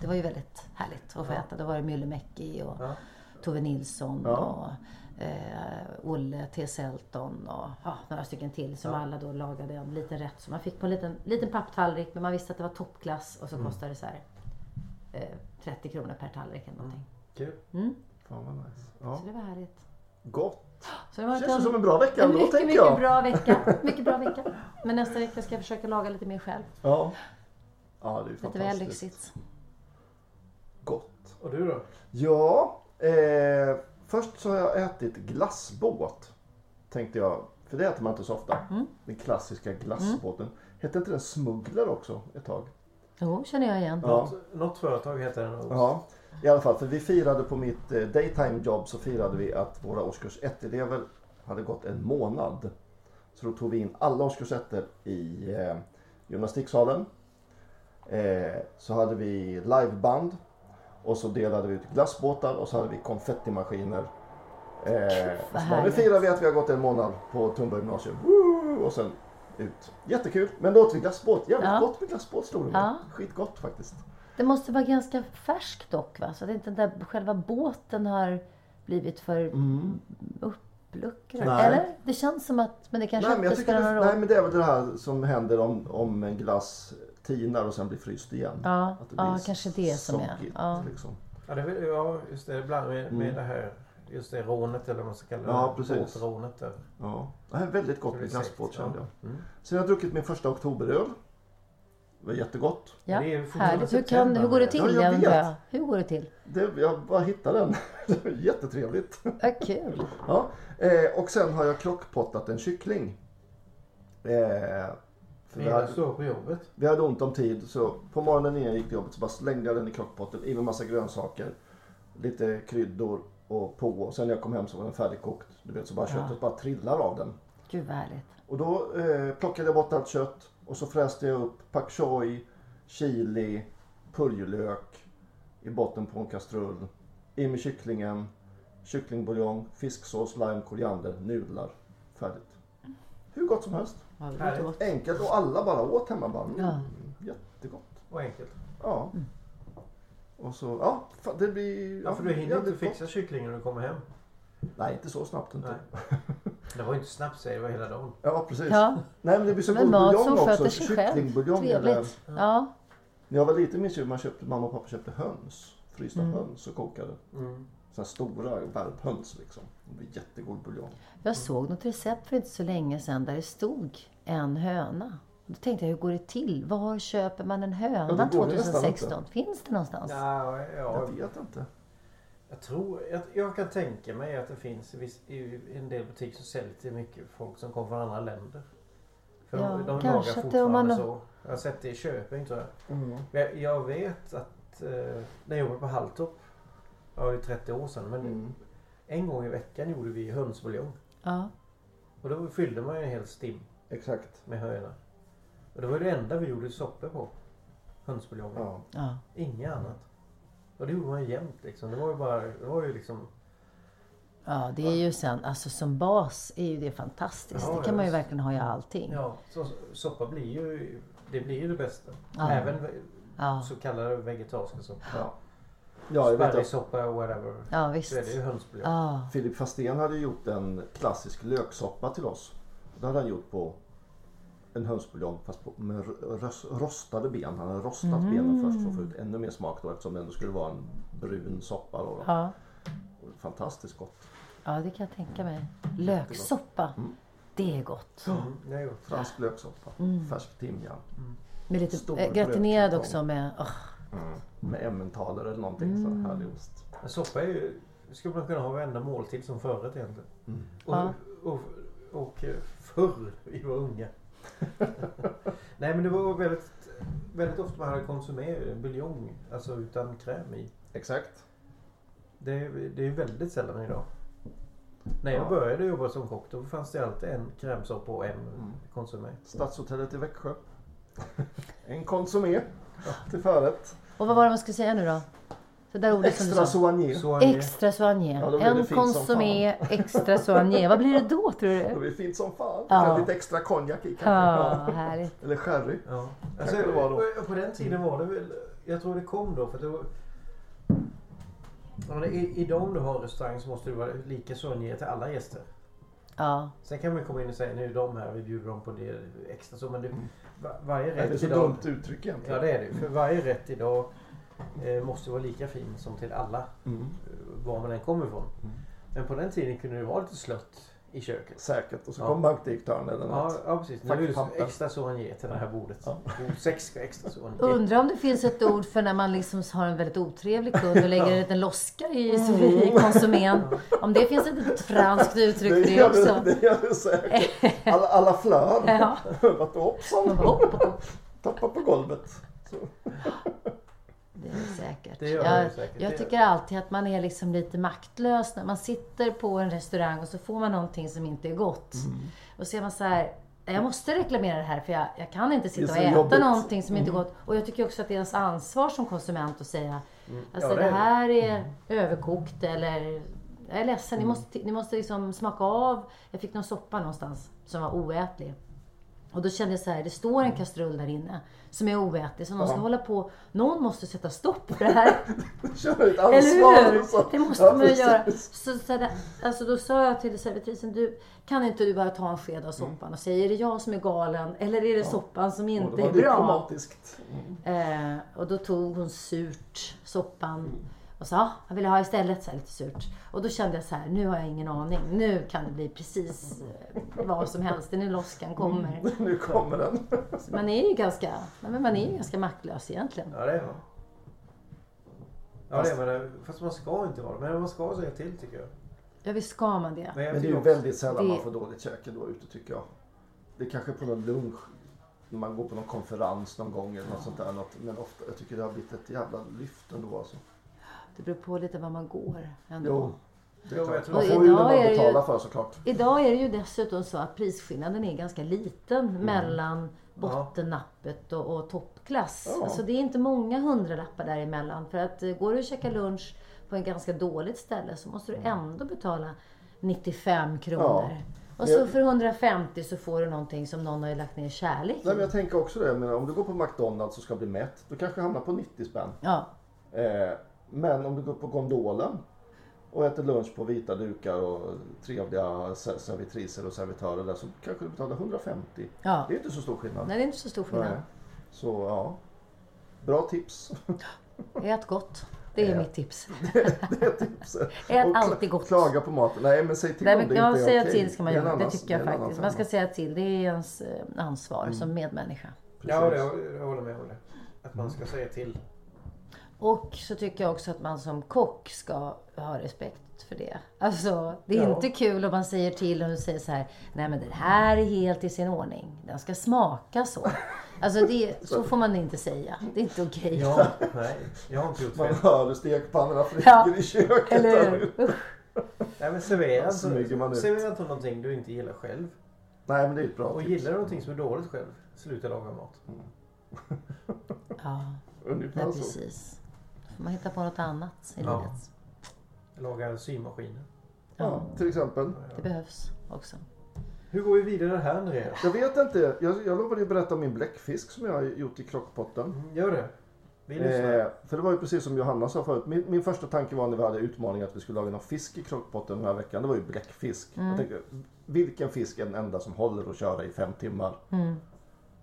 Det var ju väldigt härligt att få äta. Då var det Myllymäki och Ja. Tove Nilsson Ja. och eh, Olle T. Selton och ja, några stycken till som alla då lagade en liten rätt som man fick på en liten, liten papptallrik men man visste att det var toppklass och så Mm. kostade det så här eh, 30 kronor per tallrik eller någonting. Kul. Fan vad nice. Ja. Så det var härligt. Gott. Så det var Känns det som en bra vecka en ändå, mycket, tänker mycket jag. bra [laughs] vecka. Mycket bra vecka. Men nästa vecka ska jag försöka laga lite mer själv. Ja. Ja, det är ju Lite väl fantastiskt. lyxigt. Gott. Och du då? Ja, eh, först så har jag ätit glassbåt. Tänkte jag, för det äter man inte så ofta. Mm. Den klassiska glassbåten. Hette inte den Smuggler också ett tag? Jo, känner jag igen. Ja. Något, något företag heter den nog. Ja, i alla fall. För vi firade på mitt eh, daytime job så firade vi att våra årskurs 1-elever hade gått en månad. Så då tog vi in alla årskurs 1 i eh, gymnastiksalen. Eh, så hade vi liveband. Och så delade vi ut glassbåtar och så hade vi konfettimaskiner. Eh, och så bara, nu firar vi att vi har gått en månad på Tumba gymnasium. Woo! Och sen ut. Jättekul. Men då åt vi glassbåt. Jävligt Ja. gott med glassbåt stod det. Ja. Skitgott faktiskt. Det måste vara ganska färskt dock va? Så att inte den där själva båten har blivit för uppluckrad. Mm. Nej. Eller? Det känns som att, men det kanske Nej inte spelar det, någon nej roll. men det är väl det här som händer om, om en glass tinar och sen blir fryst igen. Ja, Att det ja, blir kanske det som är. Ja. Liksom. Ja, det, ja just det. Ibland med, Mm. med det här just det rånet eller vad man ska kalla det. Ja, precis. Båtrånet där. Ja. Det här är väldigt gott med glassbåt kände jag. ja. Mm. Sen har jag druckit min första oktoberöl. Det var jättegott. Ja, Det är härligt. Hur, kan, hur går det Ja, till? jag Jag vet. Hur går det till? Det, jag bara hittade den. [laughs] Det var jättetrevligt. Ja, kul. [laughs] Ja. Eh, och sen har jag krockpottat en kyckling. Eh, för vi, hade, står på jobbet. vi hade ont om tid så på morgonen innan jag gick till jobbet så bara slängde jag den i krockpotten i med massa grönsaker. Lite kryddor och på. Och sen när jag kom hem så var den färdigkokt. Du vet så bara köttet bara trillar av den. Gud vad härligt. Och då eh, plockade jag bort allt kött och så fräste jag upp pak choi, chili, purjolök i botten på en kastrull. In med kycklingen, kycklingbuljong, fisksås, lime, koriander, nudlar. Färdigt. Hur gott som helst. Ja, det låter gott. Enkelt och alla bara åt hemma. Bara, mm, Ja. Jättegott. Och enkelt. Ja. Och så, ja, fan, det blir... Ja, för du hinner inte jävligt fixa gott. kycklingen när du kommer hem. Nej, inte så snabbt inte. Nej. Det var ju inte snabbt säger det var hela dagen. Ja, precis. Ja, Nej, men det blir så men god mat buljong som också. sköter sig själv. Kycklingbuljong. Trevligt. Ja. När jag var liten minns jag man köpte, mamma och pappa köpte höns. Frysta Mm. höns och kokade. Mm. Sådana stora värphöns liksom. Det blir jättegod buljong. Jag såg något recept för inte så länge sedan där det stod en höna. Då tänkte jag, hur går det till? Var köper man en Ja, höna nästan 2016? Finns det någonstans? Ja, ja, Jag vet inte. Jag tror, jag, jag kan tänka mig att det finns i, viss, i en del butiker så säljer det mycket folk som kommer från andra länder. För Ja, de, de kanske lagar fortfarande om man- så. Jag har sett det i Köping tror jag. Mm. Jag, jag vet att eh, när jag jobbade på Halltorp. Det var ju 30 år sedan. Men Mm. en gång i veckan gjorde vi hönsbuljong. Ja. Och då fyllde man ju en hel stim Exakt. med höna. Och det var det enda vi gjorde soppor på. Hönsbuljongen. Ja. ja. Inget annat. Och det gjorde man ju jämt liksom. Det var ju bara, det var ju liksom Ja, det är ju sen, alltså som bas är ju det fantastiskt. Ja, det kan man ju visst. verkligen ha i allting. Ja, så, soppa blir ju det blir ju det bästa. Ja. Även ve- Ja. så kallade vegetariska soppor. Ja. Ja, jag vet Sparrissoppa whatever. Ja, visst. Så är det ju hönsbuljong. Ja, Filip Fastén hade gjort en klassisk löksoppa till oss. Det hade han gjort på en hönsbuljong fast på, med rostade ben. Han hade rostat Mm. benen först för att få ut ännu mer smak då eftersom det ändå skulle vara en brun soppa. Då, då. ja. Och Fantastiskt gott. ja, det kan jag tänka mig. Löksoppa, det är gott. Mm, det är gott. Fransk löksoppa. Mm. Färsk timjan. Med lite Stor äh, gratinerad också med... åh, Med emmentaler eller någonting. Mm. Så härlig ost. Men soppa är ju, skulle man kunna ha varenda måltid som förrätt egentligen. Och, Ja. och, och, eh, förr vi var unga. [laughs] Nej men det var väldigt, väldigt ofta man hade konsumerat buljong. Alltså utan kräm i. Exakt. Det, det är ju väldigt sällan idag. När jag Ja. började jobba som kock då fanns det alltid en krämsoppa och en Mm. konsumé. Stadshotellet i Växjö. [laughs] en konsumé till förrätt. Och vad var det man skulle säga nu då? Så där ordet Extra soigné. Det. Extra soigné. Ja, det en konsumé, extra soigné. Vad blir det då tror Det du? blir fint som fan. Ja. Lite extra konjak i kanske. Ja, Ja. härligt. Eller sherry. Ja. Det var då. på- den tiden var det väl, jag tror det kom då för det var... Ja, i, idag om du har en restaurang så måste du vara lika soigné till alla gäster. Ja. Sen kan man komma in och säga nu är de här, vi bjuder dem på det extra så. Men du, va- varje Nej, Det är rätt så idag... dumt uttryck egentligen. Ja det är det. För varje rätt idag eh, måste vara lika fin som till alla. Mm. eh, Var man än kommer ifrån. Men på den tiden kunde det vara lite slött i köket. Säkert. Och så Ja. kom bankdirektören eller Ja, något. ja precis. Nu är det så extra soigné till det här bordet. Ja. Bord 6 ska extra soigné. Undrar om det finns ett ord för när man liksom har en väldigt otrevlig kund och lägger en liten loska i, i konsumén. Om det finns ett franskt uttryck för det gör också. det, det gör det säkert. Alla, alla flör. Ja. Vart hoppsan. Hopp, hopp. Tappa på golvet. Så. Det är det säkert. Det gör det jag, säkert. jag Det- tycker alltid att man är liksom lite maktlös när man sitter på en restaurang och så får man någonting som inte är gott. Mm. Och så är man så här, jag måste reklamera det här för jag, jag kan inte sitta och Det är äta jobbigt. Mm. någonting som inte är gott. Och jag tycker också att det är ens ansvar som konsument att säga, alltså Ja, det det, är det. här är överkokt eller jag är ledsen, Mm. ni måste, ni måste liksom smaka av. Jag fick någon soppa någonstans som var oätlig. Och då kände jag så här, det står en kastrull där inne som är oätlig. Så någon ska hålla på, någon måste sätta stopp för det här. [laughs] Känner ett ansvar. Eller hur? Det måste Ja, man ju göra. Så, så där, alltså då sa jag till servitrisen, du, kan inte du bara ta en sked av soppan och säga, är det jag som är galen eller är det soppan som Och inte det är var bra? diplomatiskt. Eh, och då tog hon surt, soppan. Och sa, "Ja, jag vill ha istället så här lite surt. Och då kände jag så här, nu har jag ingen aning. Nu kan det bli precis eh, vad som helst. Det är nu loskan kommer. [laughs] Nu kommer den. Så man är ju ganska, nej, men man är ju ganska maktlös egentligen. Ja det är man. Ja det är man. Fast man ska inte vara. Men man ska säga till tycker jag. Ja visst ska man det. Men, jag Men det är ju också- väldigt sällan Det- man får dåligt käke då ute tycker jag. Det är kanske på någon lunch. När man går på någon konferens någon gång eller något sånt där. Något, men ofta, jag tycker det har blivit ett jävla lyft ändå alltså. Det beror på lite var man går. Ändå. Jo, Jo, klart. jag tror- Man får ju det idag man är det ju- betalar för såklart. Idag är det ju dessutom så att prisskillnaden är ganska liten Mm. mellan bottennappet och, och toppklass. Ja. Alltså det är inte många hundralappar däremellan. För att eh, går du och käkar lunch på en ganska dåligt ställe så måste du ändå betala 95 kronor. Mm. Ja. Och så för 150 så får du någonting som någon har ju lagt ner kärlek Nej, men i. jag tänker också det. Menar, om du går på McDonalds och ska bli mätt. Då kanske du hamnar på 90 spänn. Ja, Eh, men om du går på Gondolen och äter lunch på vita dukar och trevliga ser- servitriser och servitörer där så kanske du betalar 150. ja. Det är inte så stor skillnad. Nej, det är inte så stor skillnad. Nej. Så ja. Bra tips. [gasps] Ät gott. Det är mitt tips. [laughs] det är tipset. [laughs] Ät Och alltid gott. Klaga på maten. Nej men säg till Nej, om men, det ja, inte är säga okej. till ska man Det är göra. Det annan- tycker jag det är faktiskt. Man ska säga till. Det är ens eh, ansvar Mm. som medmänniska. Ja det, jag håller med om det. Att man ska säga till. Och så tycker jag också att man som kock ska ha respekt för det. Alltså, det är Ja. inte kul om man säger till och säger så här. Nej men det här är helt i sin ordning. Den ska smaka så. Alltså det, så får man inte säga. Det är inte okej. Ja, nej. Jag har inte gjort Man fel. hör hur stekpannorna flyger Ja. i köket. Eller hur? Nej men servera man inte, servera inte någonting du inte gillar själv. Nej men det är ett bra Och tips. gillar du någonting som är dåligt själv, sluta laga mat. Ja, Ungefär ja så. precis. Man hitta på något annat i Ja. livet. Laga symaskiner. Ja, till exempel. Det behövs också. Hur går vi vidare här Andreas? Jag vet inte. Jag, jag lovade ju berätta om min bläckfisk som jag har gjort i krockpotten. Mm, Gör det. Vi lyssnar. Eh, för det var ju precis som Johanna sa förut. Min, min första tanke var när vi hade utmaningen att vi skulle laga någon fisk i krockpotten den här veckan. Det var ju bläckfisk. Jag tänkte, vilken fisk är den enda som håller att köra i fem timmar?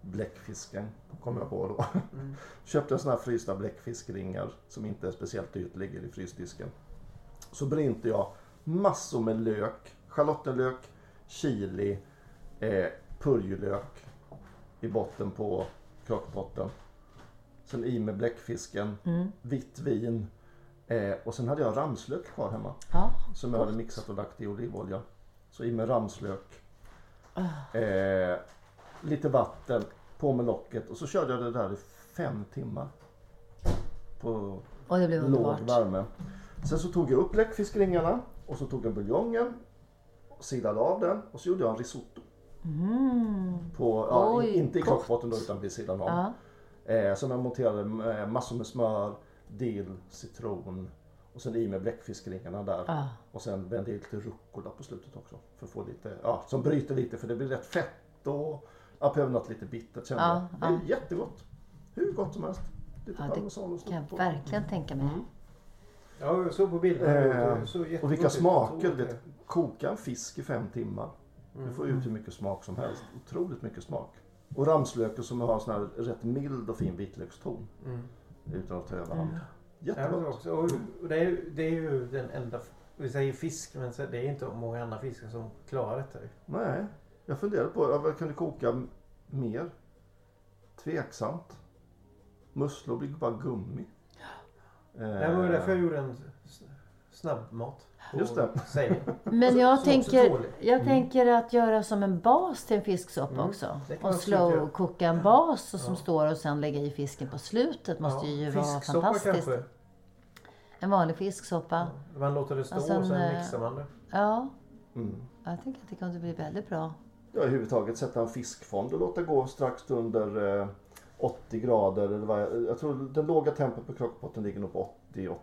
Bläckfisken kom jag på då. [laughs] Köpte en sån här frysta bläckfiskringar som inte är speciellt dyrt, ligger i frysdisken. Så brinte jag massor med lök, schalottenlök, chili, eh, purjolök i botten på krockpotten. Sen i med bläckfisken, vitt vin eh, och sen hade jag ramslök kvar hemma. Ja, Som jag hade mixat och lagt i olivolja. Så i med ramslök. Eh, lite vatten, på med locket och så körde jag det där i fem timmar. På och det blev låg underbart. värme. Sen så tog jag upp bläckfiskringarna och så tog jag buljongen. och Silade av den och så gjorde jag en risotto. På, ja, Mm. Oj, inte i då utan vid sidan om. Ja. Eh, som jag monterade med massor med smör, dill, citron och sen i med bläckfiskringarna där. Ah. Och sen vände jag lite rucola på slutet också. För att få lite, ja, som bryter lite för det blir rätt fett och jag behöver något lite bittert kände Ja, jag. Det är jättegott. Hur gott som helst. Lite Ja, parmesan och det kan jag på. verkligen tänka mig. Ja, jag såg på bilderna. Eh, såg och vilka smaker. Vet, koka en fisk i fem timmar. Du Mm. får ut hur mycket smak som helst. Otroligt mycket smak. Och ramslöken som har sån här rätt mild och fin vitlökston. Utan att ta överhand. Mm. Ja, Jättegott. och det, är, ju- det är ju den enda, vi säger fisk, men så- det är inte många andra fiskar som klarar detta. Nej, jag funderade på att jag kunde koka mer. Tveksamt. Musslor blir bara gummi. Eh, Det var ju därför jag gjorde en snabbmat. Just det. [laughs] Men Som jag också tänker, jag tänker att göra som en bas till en fisksoppa också. Mm. kan Och göra. slow-koka en bas och som står och sen lägga i fisken på slutet. Måste ju vara fantastiskt. kanske. En vanlig fisksoppa. Man låter det stå Och sen, och sen eh, mixar man det. Ja, Mm. jag tänker att det kan bli väldigt bra. Ja, överhuvudtaget sätta en fiskfond och låta gå strax under eh, 80 grader. Eller vad jag, jag tror den låga tempot på crockpotten ligger nog på 80-84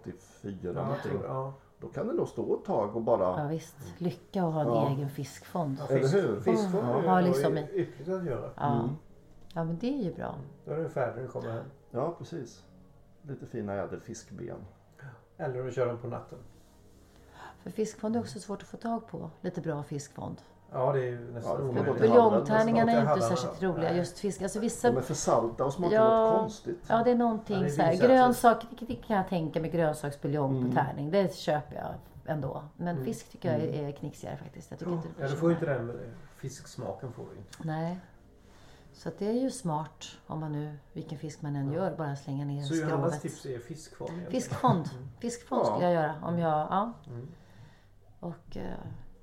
Ja, ja. Då kan det nog stå ett tag och bara... Ja, visst, lycka att ha en Ja. egen fiskfond. Ja, Eller hur? Fiskfond Ja, är ha ju liksom ja, i- ypperligt att göra. Ja. Mm. ja, men det är ju bra. Då är du färdig när du kommer hem. Ja, precis. Lite fina ädelfiskben. Eller om du kör den på natten. För fiskfond är också svårt att få tag på. Lite bra fiskfond. Ja, det är ju nästan Ja, omöjligt. Buljongtärningarna är inte särskilt roliga. Nej. Just fisk. Alltså vissa... De är för salta och smakar Ja, något konstigt. Ja, det är någonting Ja, det så här. Grönsak, det kan jag tänka mig. Grönsaksbuljong Mm. på tärning. Det köper jag ändå. Men fisk tycker jag är knixigare faktiskt. Jag tycker inte det Ja, du får ju inte den fisksmaken. får du inte. Nej. Så att det är ju smart om man nu, vilken fisk man än gör, bara slänga ner Så Johannas skrovet. tips är fiskfond. Fiskfond. Fiskfond Ja. skulle jag göra om jag, ja. Mm. Och eh,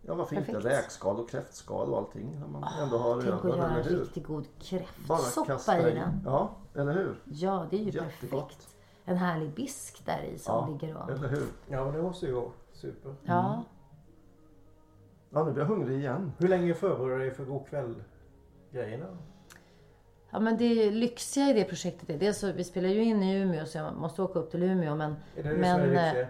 Ja, varför inte Perfekt. räkskal och kräftskal och allting. När man ändå har tänk att göra en riktigt god kräftsoppa i den. Ja, eller hur? Ja, det är ju Jättegott. perfekt. En härlig bisk där i som Ja, ligger och... eller hur? Ja, men det måste ju gå super. Ja, Ja, nu blir jag hungrig igen. Hur länge förbereder du dig för god kväll grejerna? Ja men det lyxiga i det projektet är dels så vi spelar ju in i Umeå så jag måste åka upp till Umeå men... Är det det men som är eh, det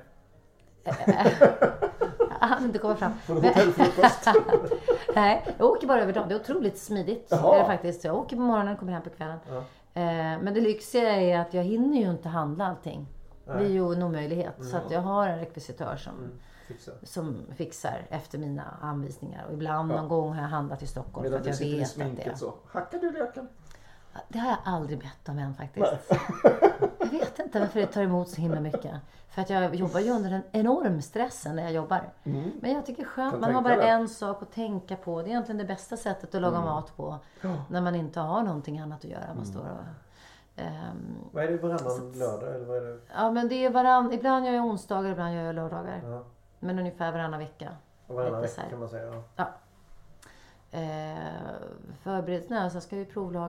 jag [laughs] [laughs] [laughs] hann inte komma fram. Du hotellfrukost? [laughs] Nej, jag åker bara över dagen. Det är otroligt smidigt. Jaha. Är det faktiskt. Jag åker på morgonen och kommer hem på kvällen. Eh, men det lyxiga är att jag hinner ju inte handla allting. Det är ju en omöjlighet. Så att jag har en rekvisitör som, Fixar. som fixar efter mina anvisningar. Och ibland någon gång har jag handlat i Stockholm Medan för du att jag sitter i vet att det sminket så. Hackar du löken? Det har jag aldrig bett om än faktiskt. Jag vet inte varför det tar emot så himla mycket. För att jag jobbar ju under en enorm stress när jag jobbar. Men jag tycker det är skönt. Kan Man har bara det. en sak att tänka på. Det är egentligen det bästa sättet att laga mat på. När man inte har någonting annat att göra. Man står och, ehm, Vad är det varannan lördag? Eller vad är det? ja men det är varann, ibland gör jag onsdagar, ibland gör jag lördagar. Ja. Men ungefär varannan vecka. Varannan vecka kan man säga. Ja. Ja. Eh, förberedelserna, så ska vi provlaga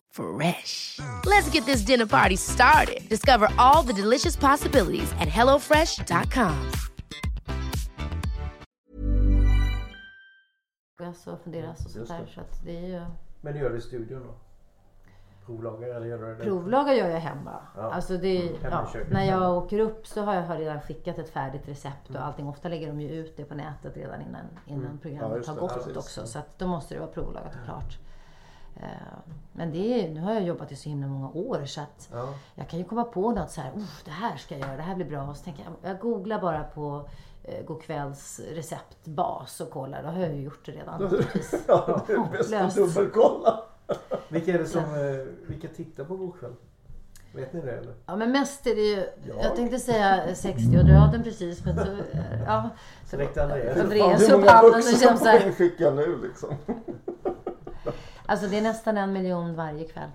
Fresh. Let's get this dinner party started. Discover all the delicious possibilities at hellofresh.com. och funderas och sånt Just där. det. Så att det är ju... Men gör du i studion då? Provlagar eller gör du det? Provlagar gör jag hemma. Ja. Alltså det, Mm, hemma ja, när jag åker upp så har jag har redan skickat ett färdigt recept och allting. Ofta lägger de ju ut det på nätet redan innan, innan Ja, programmet just har gått Ja, också. Så att då måste det vara provlagat och klart. Eh, Men det är, nu har jag jobbat i så himla många år så att Ja. jag kan ju komma på något så här, "Oh, det här ska jag göra, det här blir bra. Och så tänker jag, jag googlar bara på eh, Godkvälls receptbas och kollar. Då har jag ju gjort det redan. [laughs] Ja, det är bäst att dubbelkolla. Vilka är det som, eh, vilka tittar på Go'kväll? Vet ni det eller? Ja men mest är det ju, jag tänkte säga 60 och döden precis men så, eh, ja. Så, Direkt Andreas. Andreas upp handen och känns så här. ni skicka nu liksom? [laughs] Alltså det är nästan en miljon varje kväll.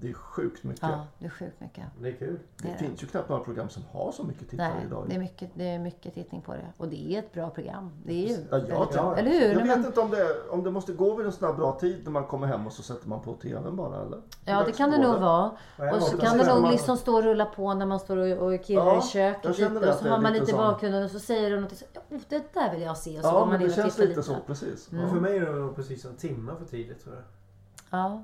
Det är sjukt mycket. Ja, det är sjukt mycket. Det är kul. Det det. finns ju knappt några program som har så mycket tittare Nej, idag. det är, mycket, det är mycket tittning på det. Och det är ett bra program. Det är ju Ja, jag, ja. Eller hur? jag vet men, inte om det, om det måste gå vid en sån här bra tid när man kommer hem och så sätter man på tvn bara eller? ja, det kan det nog vara. Ja, Och så ja, kan det det nog man- liksom stå och rulla på när man står och, och kirrar Ja, i köket jag känner lite. det Och så det har man lite i bakgrunden och så säger de något. Oh, det där vill jag se. Och så går Ja, man men in det och känns tittar lite lite. så precis. Och för mig är det nog precis en timme för tidigt tror jag. Ja.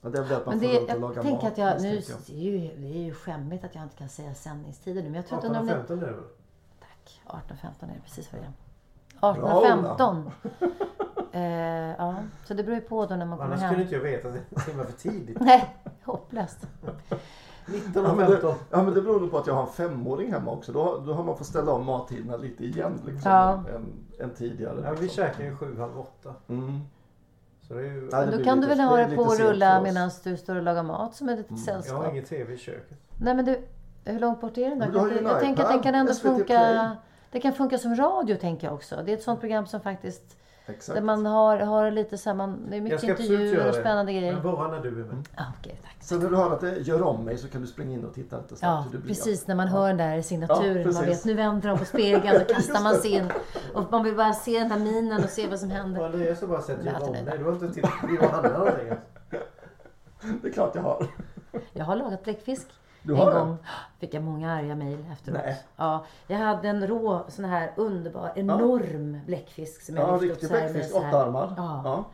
Ja, det är väl att man Men får det, runt och laga jag tänker mat. att jag, nu, det, är ju, det är ju skämmigt att jag inte kan säga sändningstider nu. Men jag tror inte 18 de... och 15 är det väl? Tack. 18.15 är det precis vad det är. Bra, 18.15. [laughs] eh, ja, så det beror ju på då när man kommer Annars hem. kunde inte jag veta att det är en timme för tidigt. Nej, hopplöst. 19 Ja men, det, 15. ja men det beror nog på att jag har en femåring hemma också. Då, då har man fått ställa om mattiderna lite igen liksom, Ja. än, än tidigare. Ja, vi liksom. käkar ju 7, halv 8. mm. Så det är ju... Ja, det Då kan lite- du väl ha det på och rulla medan du står och lagar mat som ett litet Jag sällskap. har ingen tv i köket. Nej men du, hur långt bort är den då? Jag en tänker att den kan ändå SVT funka... Play. Det kan funka som radio tänker jag också. Det är ett sånt program som faktiskt... Exakt. Där man har, har lite så här, man, det är mycket intervjuer och det. spännande grejer. Men bara när du är med. Ja, okej, tack. Sen när du hör att det gör om mig så kan du springa in och titta lite snabbt Ja, hur det blir. precis. När man hör den där signaturen. Ja, man vet, nu vänder de på spegeln. Då kastar man sig in. [laughs] Och man vill bara se den där minen och se vad som Och händer. Andreas har bara sett Det Göra lät om dig. Du har inte tittat på någonting. Det är klart jag har. Jag har lagat bläckfisk. Du en har det? gång fick jag många arga mejl efteråt. Nej. Ja, jag hade en rå, sån här underbar, enorm bläckfisk som jag Ja, lyfte upp riktig så här med bläckfisk, så här- åtta armar. Ja. Ja.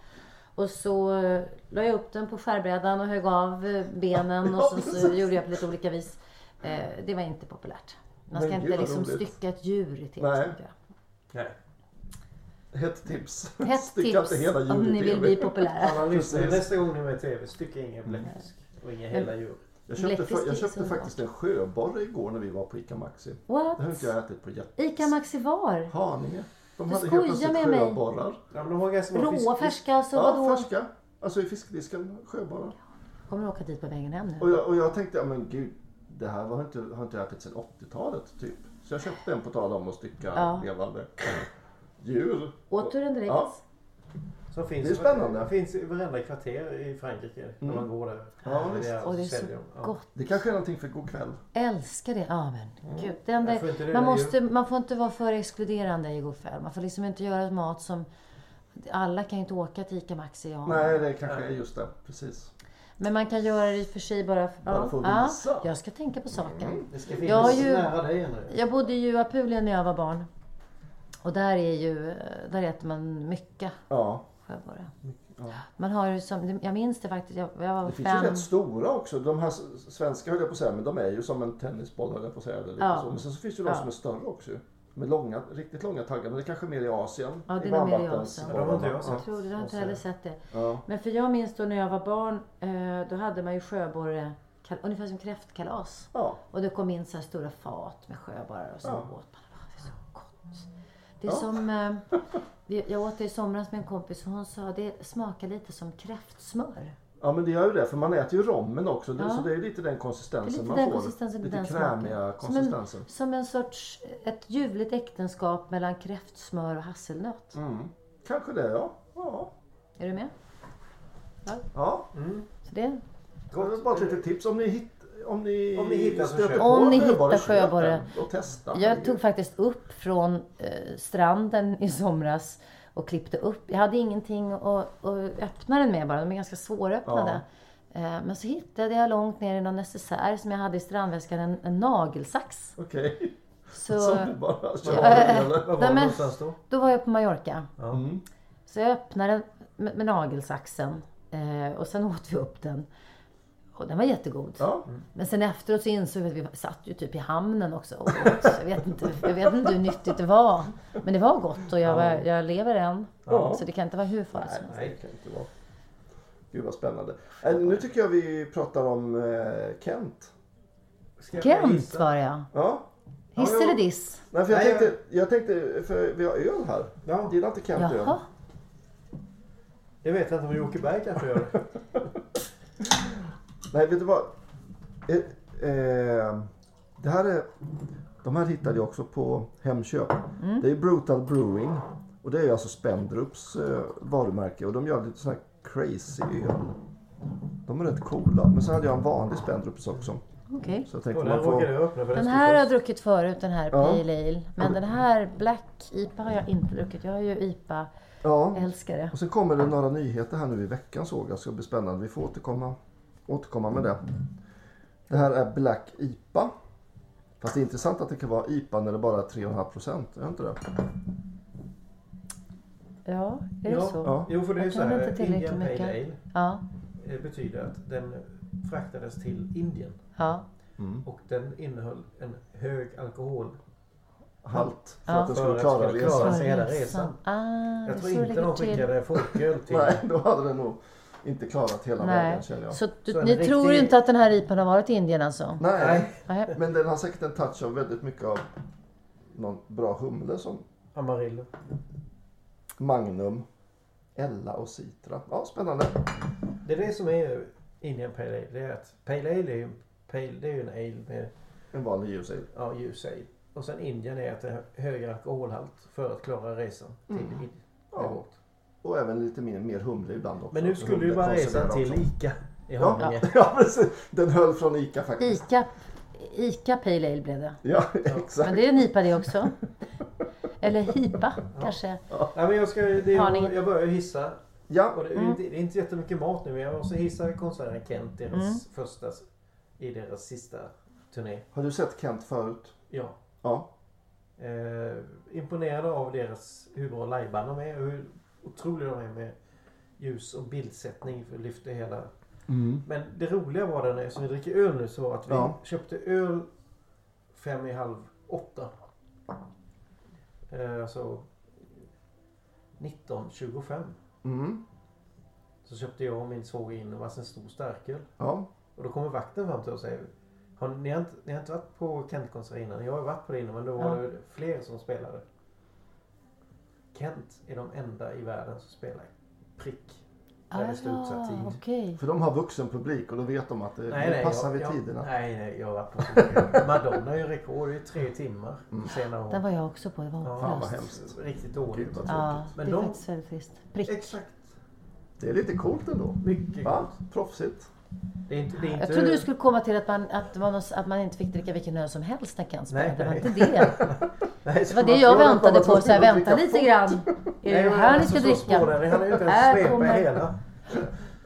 Och så eh, la jag upp den på skärbrädan och högg av eh, benen [laughs] och Ja, så, gjorde jag på lite olika vis. Eh, det var inte populärt. Man ska Men inte liksom roligt. stycka ett djur tv. Nej. Nej. Hett tips. Hett Sticka tips hela om ni vill bli populära. Nästa gång ni är med i tv. Stycka ingen bläckfisk. Och inga hela djur. Jag köpte, fa- jag köpte faktiskt en sjöborre igår när vi var på ICA Maxi. Det har inte What? jag ätit på jätte... Ica Maxi var? Haninge. De Du hade skojar helt plötsligt med mig. sjöborrar. Ja, men de har ganska Råa, fisk- färska, alltså Ja, vadå? färska. Alltså i fiskdisken, sjöborrar. Kommer du åka dit på vägen hem nu? Och jag, och jag tänkte, ja men gud, det här har inte, har inte jag ätit sedan 80-talet typ. Så jag köpte en på tal om att stycka Ja. levande djur. Åt du den direkt? Ja. Som finns, Det är spännande. Det finns i varenda kvarter i Frankrike. När man går där. Ja, Det visst. är Och det är så. Ja. gott. Det kanske är någonting för god kväll. Älskar det. Ja men gud. Det enda, Jag det man, måste, man får inte vara för exkluderande i god kväll. Man får liksom inte göra mat som... Alla kan ju inte åka till ICA Maxi. Ja. Nej, det kanske är just det. Precis. Men man kan göra det i och för sig bara... för- Bara för att ja, visa. jag ska tänka på saken. Det ska Jag finnas har ju- nära dig Andreas. Jag bodde ju i Apulien när jag var barn. Och där är ju... Där äter man mycket Ja. Sjöborre. Man har ju som... Jag minns det faktiskt. Jag, jag var Det finns ju rätt stora också. De här svenska höll jag på att säga, men de är ju som en tennisboll höll jag på att säga. Eller Ja. så. Men sen så finns det ju de Ja. som är större också. Med långa, riktigt långa taggar. Men det är kanske mer i Asien. Ja, det är nog mer i Asien. Ja, de har inte jag Ja. sett. Jag tror det, jag har inte heller sett det. Ja. Men för jag minns då när jag var barn, eh, då hade man ju sjöborre, ungefär som kräftkalas. Ja. Och det kom in så här stora fat med sjöborrar och så Ja. åt man. Det är så gott. Det är som, eh, jag åt det i somras med en kompis och hon sa det smakar lite som kräftsmör. Ja men det gör ju det för man äter ju rommen också. Det- Ja. Så det är lite den konsistensen lite man den får. konsistensen, lite den krämiga smaken. Som konsistensen. en, som en sorts, ett ljuvligt äktenskap mellan kräftsmör och hasselnöt. Mm. Kanske det ja. Ja. Är du med? ja. Så det, Gott. Bara ett litet tips om ni, hitt, om ni, Om ni hittar så stöter Om ni hittar sjöborre. Och testa. Jag tog faktiskt upp från eh, stranden i somras och klippte upp. Jag hade ingenting att, att öppna den med bara. De är ganska svåröppnade. Eh, men så hittade jag långt ner i någon necessär som jag hade i strandväskan en, en nagelsax. Okej. Så Som du bara Ja, eh, eller? Var var Nej, men- då? då var jag på Mallorca. Mm. Så jag öppnade den med, med nagelsaxen. Eh, och sen åt vi upp den. Och den var jättegod. Ja. Men sen efteråt så insåg vi att vi satt ju typ i hamnen också. Och åt. jag, vet inte, jag vet inte hur nyttigt det var. Men det var gott och jag, var, jag lever än. Ja. Så det kan inte vara hur farligt som helst. Nej, det kan inte vara. Gud vad spännande. Äh, nu tycker jag vi pratar om eh, Kent. Ska jag Kent var det ja. Ja. Hiss eller diss? Nej, för jag, Nej, tänkte, jag tänkte, för vi har öl här. Ja. Gillar inte Kent öl? Jaha. Det vet jag inte om Jokeberg kanske gör. [laughs] Nej, vet du vad? Eh, eh, det här är, de här hittade jag också på Hemköp. Mm. Det är Brutal Brewing. Och det är alltså Spendrups eh, varumärke. Och de gör lite sån här crazy öl. De är rätt coola. Men sen hade jag en vanlig Spendrups också. Okej. Så jag tänkte man får... Den här har jag druckit förut, den här Ja. Pale Ale. Men den här Black IPA har jag inte druckit. Jag är ju Ja. IPA-älskare. Och sen kommer det några nyheter här nu i veckan såg jag. Så det blir spännande. Vi får återkomma, återkomma med det. Det här är Black IPA. Fast det är intressant att det kan vara IPA när det bara är 3,5 procent. Är det inte det? Ja, är det Ja. så? Ja. Jo, för det är så här. Indian Pale. Ale Ja, betyder att den fraktades till Indien. ja. Och den innehöll en hög alkohol. Halt. För Ja. att den skulle att klara skulle klara resan. sig hela resan. Ah, Jag det tror inte de skickade folköl till... [laughs] Nej, då hade den nog inte klarat hela Nej, vägen känner jag. så du, Så ni riktig- tror inte att den här IPAn har varit i Indien alltså? Nej, Nej. men den har säkert en touch av väldigt mycket av någon bra humle som Amarillo. Magnum, Ella och Citra. Ja, spännande. Det är det som är Indian Pale Ale. Det är att Pale Ale är ju, pale, det är ju en ale med En vanlig ljus ale. ja, ljus ale. Och sen Indien är att det har högre alkoholhalt för att klara resan till Mm. Indien. Ja. Och även lite mer, mer humle ibland också. Men nu skulle humle bara konserverar till också. ICA i Ja, Haninge. [laughs] ja, precis. Den höll från Ica faktiskt. Ica, Ica Pale Ale blev det. Ja, [laughs] exakt. Men det är en IPA det också. Eller HIPA kanske. Ja, men jag, ska, det är, jag börjar hissa. Ja, Och det, är inte, det är inte jättemycket mat nu men jag måste hissa konserten Kent. Deras Mm. första i deras sista turné. har du sett Kent förut? Ja. Ja. Eh, imponerad av deras, hur bra liveband de är och hur otroliga de är med ljus och bildsättning för att lyfta hela. Men det roliga var det när som vi dricker öl nu så att vi Ja. köpte öl fem i halv åtta. Eh, alltså 19.25. Mm. Så köpte jag och min svåger in en varsin stor starköl. Ja. Och då kommer vakten fram till oss och säger har, ni, har inte, ni har inte varit på Kent-konsert innan? Jag har varit på det innan men då var Ja. det fler som spelade. Kent är de enda i världen som spelar prick. När det står utsatt tid. Ah, okej. För de har vuxen publik och då vet de att det, det passar jag, vid jag, tiderna. Nej, nej, jag har varit på. Madonna är ju rekord, det är tre timmar senare. Den var jag också på. Det var Ja, Fan vad hemskt. Riktigt dåligt. Gud Ja. Men det är de- faktiskt väldigt trist. Prick. Exakt. Det är lite coolt ändå. Mycket Va? Proffsigt. Det är inte, det är inte... Jag trodde du skulle komma till att man, att, man, att man inte fick dricka vilken öl som helst när Kent spelade. Nej, Det var nej. inte det. [laughs] Nej, Det var det jag väntade på. Så väntar dricka lite grann. Är det här ni ska så dricka? ju inte ens Här svepa kommer- hela.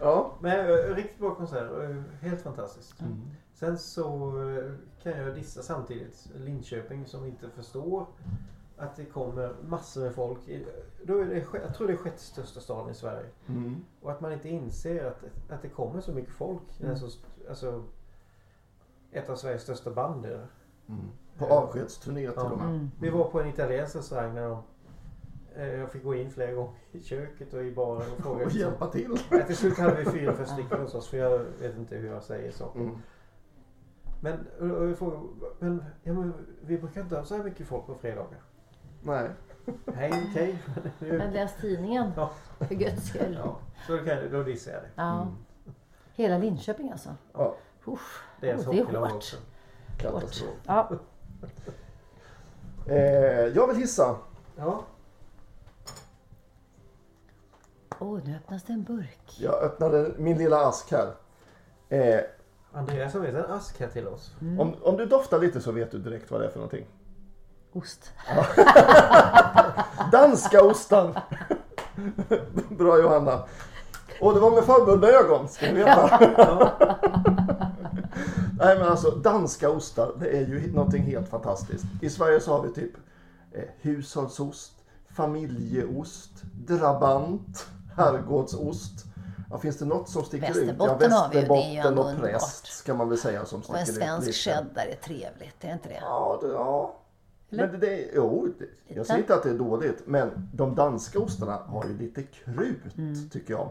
Ja. Men äh, riktigt bra konsert. äh, Helt fantastiskt. Mm. Sen så äh, kan jag dissa samtidigt Linköping som inte förstår att det kommer massor med folk. Då är det, jag tror det är sjätte största staden i Sverige. Mm. Och att man inte inser att, att det kommer så mycket folk. Mm. Alltså, alltså, ett av Sveriges största band är det. På avskedsturné till Ja. och med. Mm. Vi var på en italiensk restaurang när de, eh, jag fick gå in flera gånger i köket och i baren och fråga. [laughs] Och hjälpa till. Ja, till slut hade vi fyra för stycken hos oss för jag vet inte hur jag säger saker. Mm. Men, och jag frågade, men, ja, men vi brukar inte ha så här mycket folk på fredagar. Nej. Nej, okej. [laughs] Men läs tidningen. Ja. För guds skull. Ja, så då, kan, då dissar jag det. Ja. Hela Linköping alltså. Ja. Uff. Deras Oh, det är hårt. också. Katastrof. Ja. [laughs] Eh, jag vill hissa. Ja, Åh, nu öppnas det en burk. Jag öppnade min lilla ask här. Eh, Andreas har med en ask här till oss. om, om du doftar lite så vet du direkt vad det är för någonting. Ost. [laughs] Danska ostar. [laughs] Bra Johanna. Och det var med förbundna ögon ska ni veta. Nej men alltså danska ostar det är ju någonting helt fantastiskt. I Sverige så har vi typ eh, hushållsost, familjeost, drabant, herrgårdsost. Ja, finns det något som sticker ut? Västerbotten har vi ju, det är ju Västerbotten och underbart. präst ska man väl säga som Och sticker en ut svensk lite. cheddar är trevligt, är det inte det? Ja, det, ja. Eller? Men det, det, jo, det, jag säger inte att det är dåligt. Men de danska ostarna har ju lite krut Mm. tycker jag.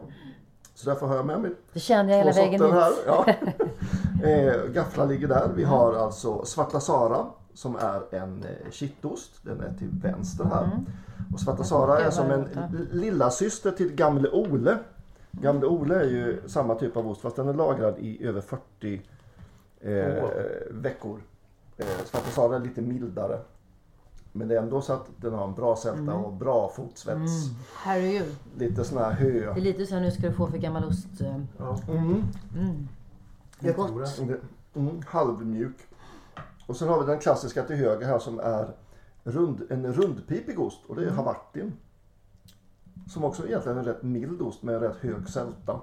Så därför har jag med mig Det kände jag hela två vägen hit. här. [laughs] Ja. eh, gafflar ligger där. Vi har alltså Svarta Sara som är en eh, kittost. Den är till vänster här. Mm. Och Svarta Sara är som en lilla syster till Gamle Ole. Gamle Ole är ju samma typ av ost fast den är lagrad i över 40 eh, veckor. Eh, Svarta Sara är lite mildare. Men det är ändå så att den har en bra sälta Mm. och bra fotsvets. Herregud. Lite sån här hö. Det är lite så här, nu ska du få för gammal ost. eh, Ja. Mm. Jättegoda. Mm, halvmjuk. Och sen har vi den klassiska till höger här som är rund, en rundpipig ost och det är Havartin. Som också egentligen är en rätt mild ost med en rätt hög sälta.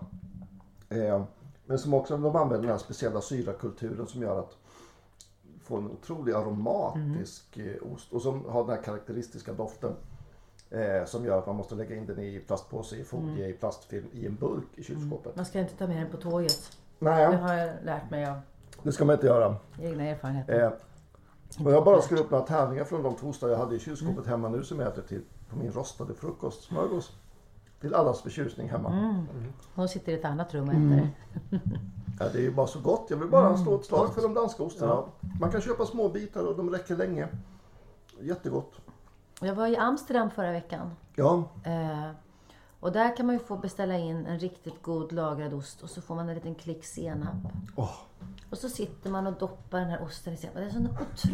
Eh, men som också de använder den här speciella syrakulturen som gör att få en otroligt aromatisk eh, ost och som har den här karaktäristiska doften. Eh, som gör att man måste lägga in den i plastpåse, i folie, i plastfilm, i en burk i kylskåpet. Man ska inte ta med den på tåget. Det Nej, har jag lärt mig av det ska man inte göra. egna erfarenheter. Eh, och jag bara skrev upp några tärningar från de toastar jag hade i kylskåpet hemma nu som jag äter till på min rostade frukostsmörgås. Till allas förtjusning hemma. Hon sitter i ett annat rum och äter. [laughs] Ja, det är ju bara så gott. Jag vill bara slå ett slag för de danska ostarna. Man kan köpa små bitar och de räcker länge. Jättegott. Jag var i Amsterdam förra veckan. Ja, Eh, och där kan man ju få beställa in en riktigt god lagrad ost och så får man en liten klick senap. Åh. Och så sitter man och doppar den här osten i senap. Det är så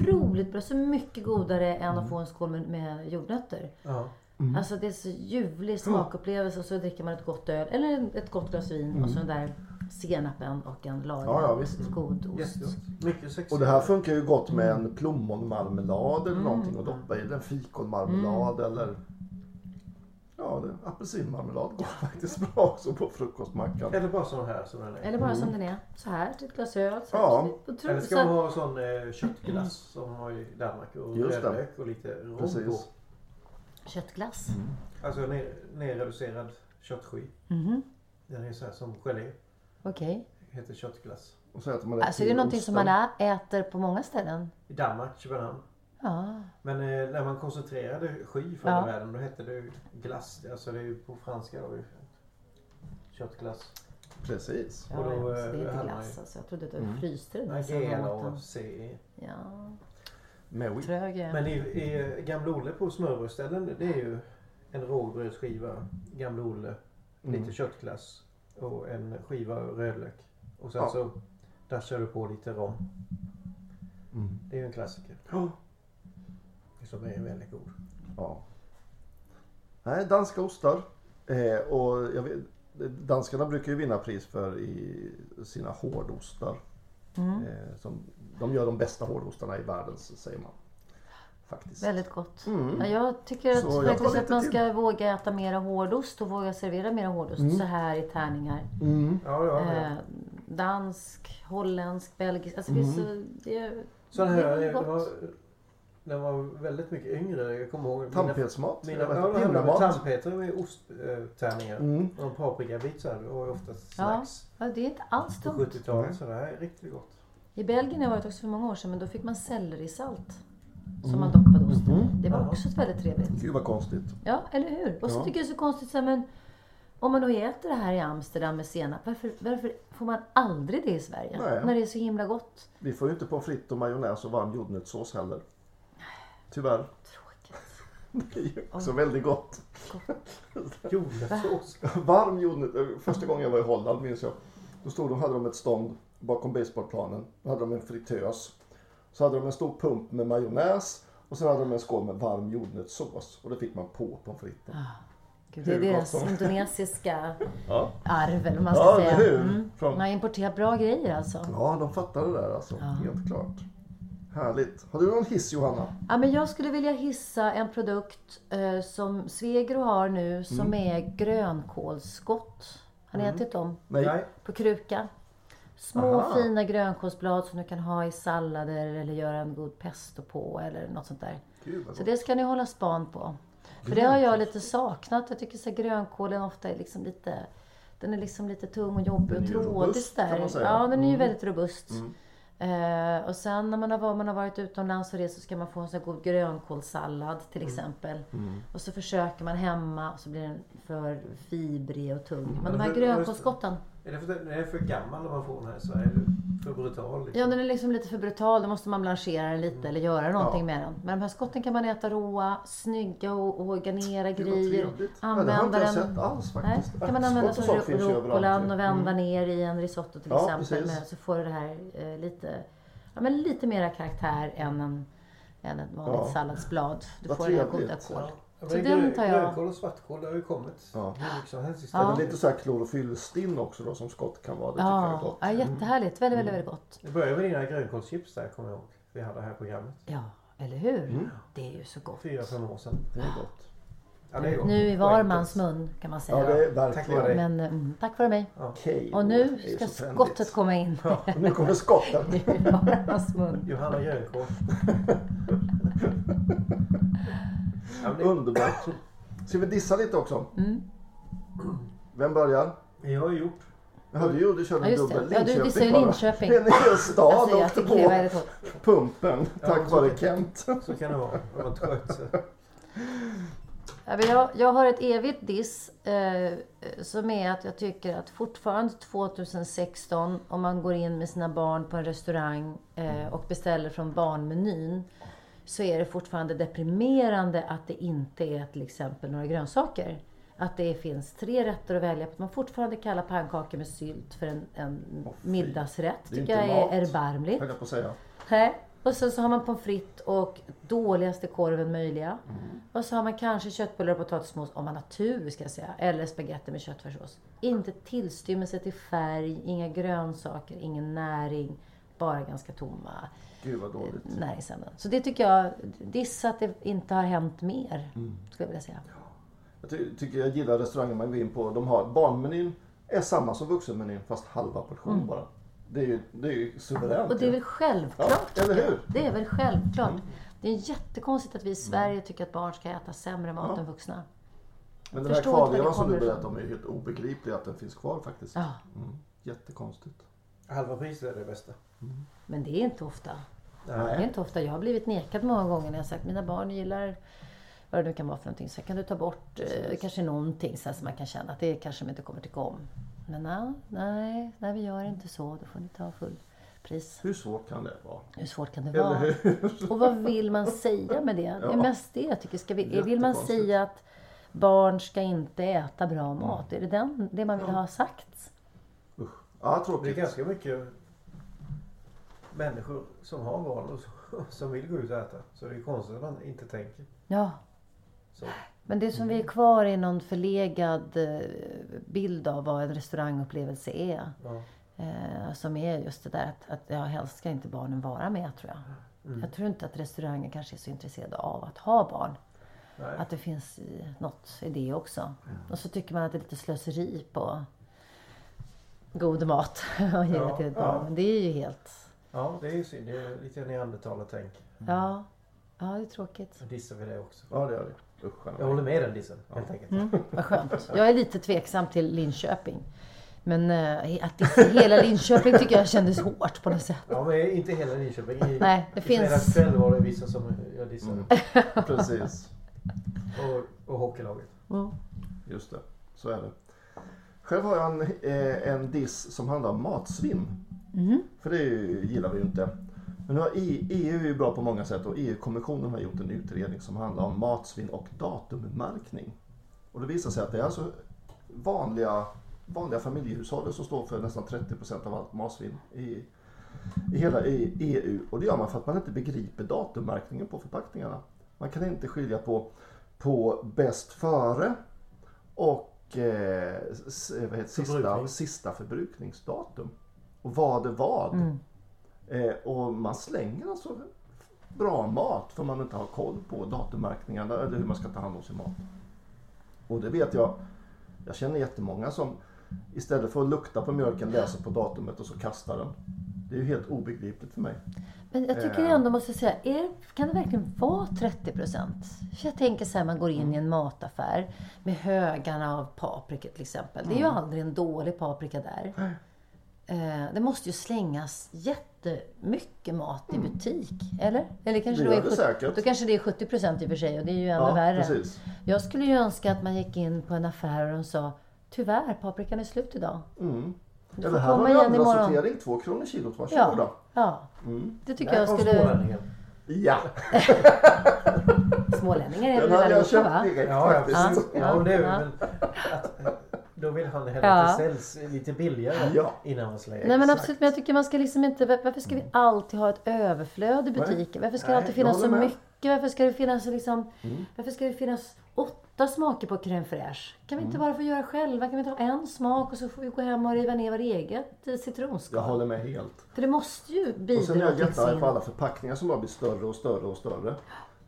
otroligt bra. Så mycket godare än att få en skål med, med jordnötter. Ja. Alltså det är så ljuvlig smakupplevelse och så dricker man ett gott öl eller ett gott glas vin och så den där senapen och en lagrad Ja, ja, visst. god ost. Jättegott. Och det här funkar ju gott med en plommonmarmelad eller någonting och doppa i. Eller en fikonmarmelad eller Ja, det, apelsinmarmelad går faktiskt bra också på frukostmackan. Eller bara sån här som den är. Eller bara som den är. Så här till ett glas öl. Så här, Ja. Eller ska man ha sån eh, köttglass som man har i Danmark och rödlök och lite rom på. Köttglass. Alltså ner, nerreducerad köttsky. Mhm. Den är så här som gelé. Okej. Heter köttglass. Och så äter man det Alltså är det någonting som man ä- äter på många ställen? I Danmark, Köpenhamn. Ja. Men eh, när man koncentrerade sky förr Ja. i världen då hette det ju glass. Alltså det är ju på franska då. ju Köttglass. Precis. Ja, Och då, ja, så eh, det är inte hade man glass ju- alltså. Jag trodde att du fryste den där som G maten. och CE. Ja, Med wheat. trög jag är. Men i, i Gamle Olle på smörbrödsställen det är ju en rågbrödsskiva, Gamle Olle, lite köttglass och en skiva rödlök. Och sen Ja. så dashar du på lite rom. Det är ju en klassiker. Ja. Som är väldigt god. Ja. Nej, danska ostar. Eh, och jag vet, danskarna brukar ju vinna pris för i sina hårdostar. Mm. Eh, som, de gör de bästa hårdostarna i världen, säger man. Faktiskt. Väldigt gott. Ja, jag tycker att, Mm. Så jag faktiskt att man till. ska våga äta mera hårdost och våga servera mera hårdost Mm. så här i tärningar. Ja, ja, ja. Eh, dansk, holländsk, belgisk. Alltså det Mm. så... Det är, Sån här, det är det gott. var, var väldigt mycket yngre. Jag kommer ihåg. mina- Tandpetsmat. Mina, jag vet, ja, det tandpetare med osttärningar. Mm. Och en paprikabit så här. Det var oftast Ja, snacks. ja, det är inte alls På dumt. 70-talet. Så det här är riktigt gott. I Belgien har jag varit också för många år sedan men då fick man sellerisalt. Som man doppade osten i. Det var också väldigt trevligt. Gud vad konstigt. Ja, eller hur? Och så tycker jag det är så konstigt så här, men om man då äter det här i Amsterdam med senap, varför, varför får man aldrig det i Sverige? Nej. När det är så himla gott. Vi får ju inte pommes frites och majonnäs och varm jordnötssås heller. Tyvärr. [laughs] Det är ju också väldigt gott. Jordnötssås. Varm jordnöt. Första gången jag var i Holland minns jag. Då stod de, hade de ett stånd bakom baseballplanen. Då hade de en fritös. Så hade de en stor pump med majonnäs. Och sen hade de en skål med varm jordnötssås. Och det fick man på pommes fritesen. Gud, det är deras som- indonesiska [laughs] Ja. arv, eller man ska Ja, säga. hur? Mm. Från- Man har importerat bra grejer alltså. ja, de fattar det där alltså. Helt klart. Härligt. Har du någon hiss Johanna? Ja, men jag skulle vilja hissa en produkt eh, som Svegro har nu som Mm. är grönkålsskott. Har ni ätit dem? Nej. På kruka. Små Aha. fina grönkålsblad som du kan ha i sallader eller göra en god pesto på eller något sånt där. Gud, Så det ska ni hålla span på. För det har jag lite saknat. Jag tycker så här, grönkålen ofta är liksom lite den är liksom lite tung och jobbig och trådig där. Mm. Ja, den är ju väldigt robust. Eh, och sen när man har, varit- man har varit utomlands och rest så ska man få en sån här god grönkålssallad till exempel. Och så försöker man hemma och så blir den för fibrig och tung. Men de här grönkålsskotten. Är det för, är det för gammal om man får den här i Sverige? Är det för brutal? Liksom? Ja, den är liksom lite för brutal. Då måste man blanchera den lite eller göra någonting med den. Men de här skotten kan man äta råa, snygga och, och garnera grejer. trevligt. Ja, sett alls Nej, faktiskt. kan man använda som rucolan och vända ner i en risotto till Ja, exempel. Med, så får du det här eh, lite, ja, men lite mera karaktär än, en, än ett vanligt Ja. salladsblad. Du Vad får det här goda kål. Ja, Så den tar jag. Grönkål och svartkål det har ju kommit Ja. hur mycket som helst Är istället. det lite så här klorofyllstinn också då som skott kan vara? Det tycker jag är Ja, gott. ja, jättehärligt. Väldigt, väldigt, väldigt gott. Det började med dina grönkålschips där kommer jag ihåg. Vi hade det här programmet. Ja, eller hur? Mm. Det är ju så gott. Fyra, fem år sedan. Det är gott. Ja, det är gott. Nu i var mans mun kan man säga. Ja, det är Tack verkligen. dig. Men mm, tack för mig. Okej. Och nu ska så trendigt. skottet komma in. Och nu kommer skottet. [laughs] I var mans mun. Johanna Grönkål. [laughs] ja, Underbart. [coughs] Ska vi dissa lite också? Mm. Vem börjar? det har jag gjort. Ja, du gjorde, körde Ja, dubbel. Ja, du dissade. Linköping. En hel stad Alltså, jag åkte på pumpen tack så vare kan- Kent. Så kan det vara. Det var trött. Ja, Jag, jag har ett evigt diss eh, som är att jag tycker att fortfarande 2016 om man går in med sina barn på en restaurang eh, och beställer från barnmenyn så är det fortfarande deprimerande att det inte är till exempel några grönsaker. Att det finns tre rätter att välja på. Att man fortfarande kallar pannkakor med sylt för en, en fy. middagsrätt. Det tycker jag inte är mat. erbarmligt. Höll jag på att säga. Nej. Och sen så har man pommes frites och dåligaste korven möjliga. Mm. Och så har man kanske köttbullar och potatismos om man har tur ska jag säga. Eller spagetti med köttfärssås. Inte tillstymmelse till färg, inga grönsaker, ingen näring. Bara ganska tomma Gud vad dåligt. näringsämnen. Så det tycker jag, dissa att det inte har hänt mer. Mm. Skulle jag vilja säga. Jag ty- tycker jag gillar restaurangen man går in på. De har barnmenyn är samma som vuxenmenyn fast halva portion bara. Det är ju, det är ju suveränt. Mm. Och det är väl självklart. Ja, eller hur? Det är väl självklart. Det är jättekonstigt att vi i Sverige tycker att barn ska äta sämre mat Ja. än vuxna. Men den här kvarlevan som du berättade om är ju helt obegriplig att den finns kvar faktiskt. Ja. Mm. Jättekonstigt. Halva priset är det bästa. Men det är inte ofta. Det är Nej. inte ofta. Jag har blivit nekad många gånger när jag sagt mina barn gillar vad det nu kan vara för någonting. Så kan du ta bort eh, kanske någonting så som man kan känna att det kanske de inte kommer tycka om. Men nej, nej, nej, vi gör inte så. Då får ni ta full pris. Hur svårt kan det vara? Hur svårt kan det Eller vara? hur? Och vad vill man säga med det? Det är Ja. mest det jag tycker. Ska vi, vill man säga att barn ska inte äta bra mat? Är det den, det man vill ha sagt? Usch. Ja, Det är tråkigt. ganska mycket människor som har barn och som- vill gå ut och äta. Så det är konstigt att man inte tänker Ja, så. Men det som vi är kvar är någon förlegad eh, bild av vad en restaurangupplevelse är. Ja. Eh, som är just det där att, att ja, helst ska inte barnen vara med tror jag. Jag tror inte att restauranger kanske är så intresserade av att ha barn. Nej. Att det finns i, något i det också. Och så tycker man att det är lite slöseri på god mat [laughs] och ge Ja, till ett ja. barn. Men det är ju helt... ja, det är ju synd. Det är lite neandertalartänk. Ja, ja det är tråkigt. Så dissar vi det också. Ja, det gör det. Usch, Jag håller med den dissen helt enkelt. Mm, vad skönt. [laughs] Jag är lite tveksam till Linköping. Men eh, att dissa hela Linköping tycker jag kändes hårt på något sätt. Ja, men inte hela Linköping. I, Nej, det i finns- fredags kväll var det vissa som jag dissade. [laughs] Precis. Och, och hockeylaget. Just det. Så är det. Själv har jag en, eh, en diss som handlar om matsvinn. För det gillar vi ju inte. Men nu har EU är ju bra på många sätt och EU-kommissionen har gjort en utredning som handlar om matsvinn och datummärkning. Och det visar sig att det är alltså vanliga, vanliga familjehushållet som står för nästan 30% av allt matsvinn i, i hela EU. Och det gör man för att man inte begriper datummärkningen på förpackningarna. Man kan inte skilja på, på bäst före och eh, s- vad heter, sista, Förbrukning. sista förbrukningsdatum. Och vad är vad. Eh, och man slänger alltså bra mat för man inte har koll på datummärkningarna eller hur man ska ta hand om sin mat. Och det vet jag. Jag känner jättemånga som istället för att lukta på mjölken läser på datumet och så kastar den. Det är ju helt obegripligt för mig. Men jag tycker Eh. ändå måste säga, är, kan det verkligen vara 30 procent? Jag tänker så här, man går in i en mataffär med högarna av paprika till exempel. Det är ju aldrig en dålig paprika där. Eh, det måste ju slängas jättemycket mat i butik. Eller? Eller kanske Det då är det 70, säkert. Då kanske det är 70 procent i och för sig och det är ju ännu Ja, värre. precis. Jag skulle ju önska att man gick in på en affär och de sa Tyvärr, paprikan är slut idag. Mm. Du Eller får här komma vi igen imorgon. sortering, två kronor kilot. Varsågoda. Ja, ja. Mm. det tycker Där jag skulle... Ja, [laughs] Smålänningar är väl allihopa köpt va? direkt Ja, ja. Ja, men det är Ja. Då vill han hellre Ja. att det säljs lite billigare Ja. innan man slänger. Nej men Exakt. absolut, men jag tycker man ska liksom inte... Varför ska vi alltid ha ett överflöd i butiken? Varför ska det Nej, alltid jag finnas så med. mycket? Varför ska det finnas liksom... Mm. Varför ska det finnas åtta smaker på crème fraîche? Kan vi inte Mm. bara få göra själva? Kan vi inte ha en smak och så får vi gå hem och riva ner vårt eget citronskal? Jag håller med helt. För det måste ju bidra Och sen är jag jättearg på alla förpackningar som bara blir större och större och större.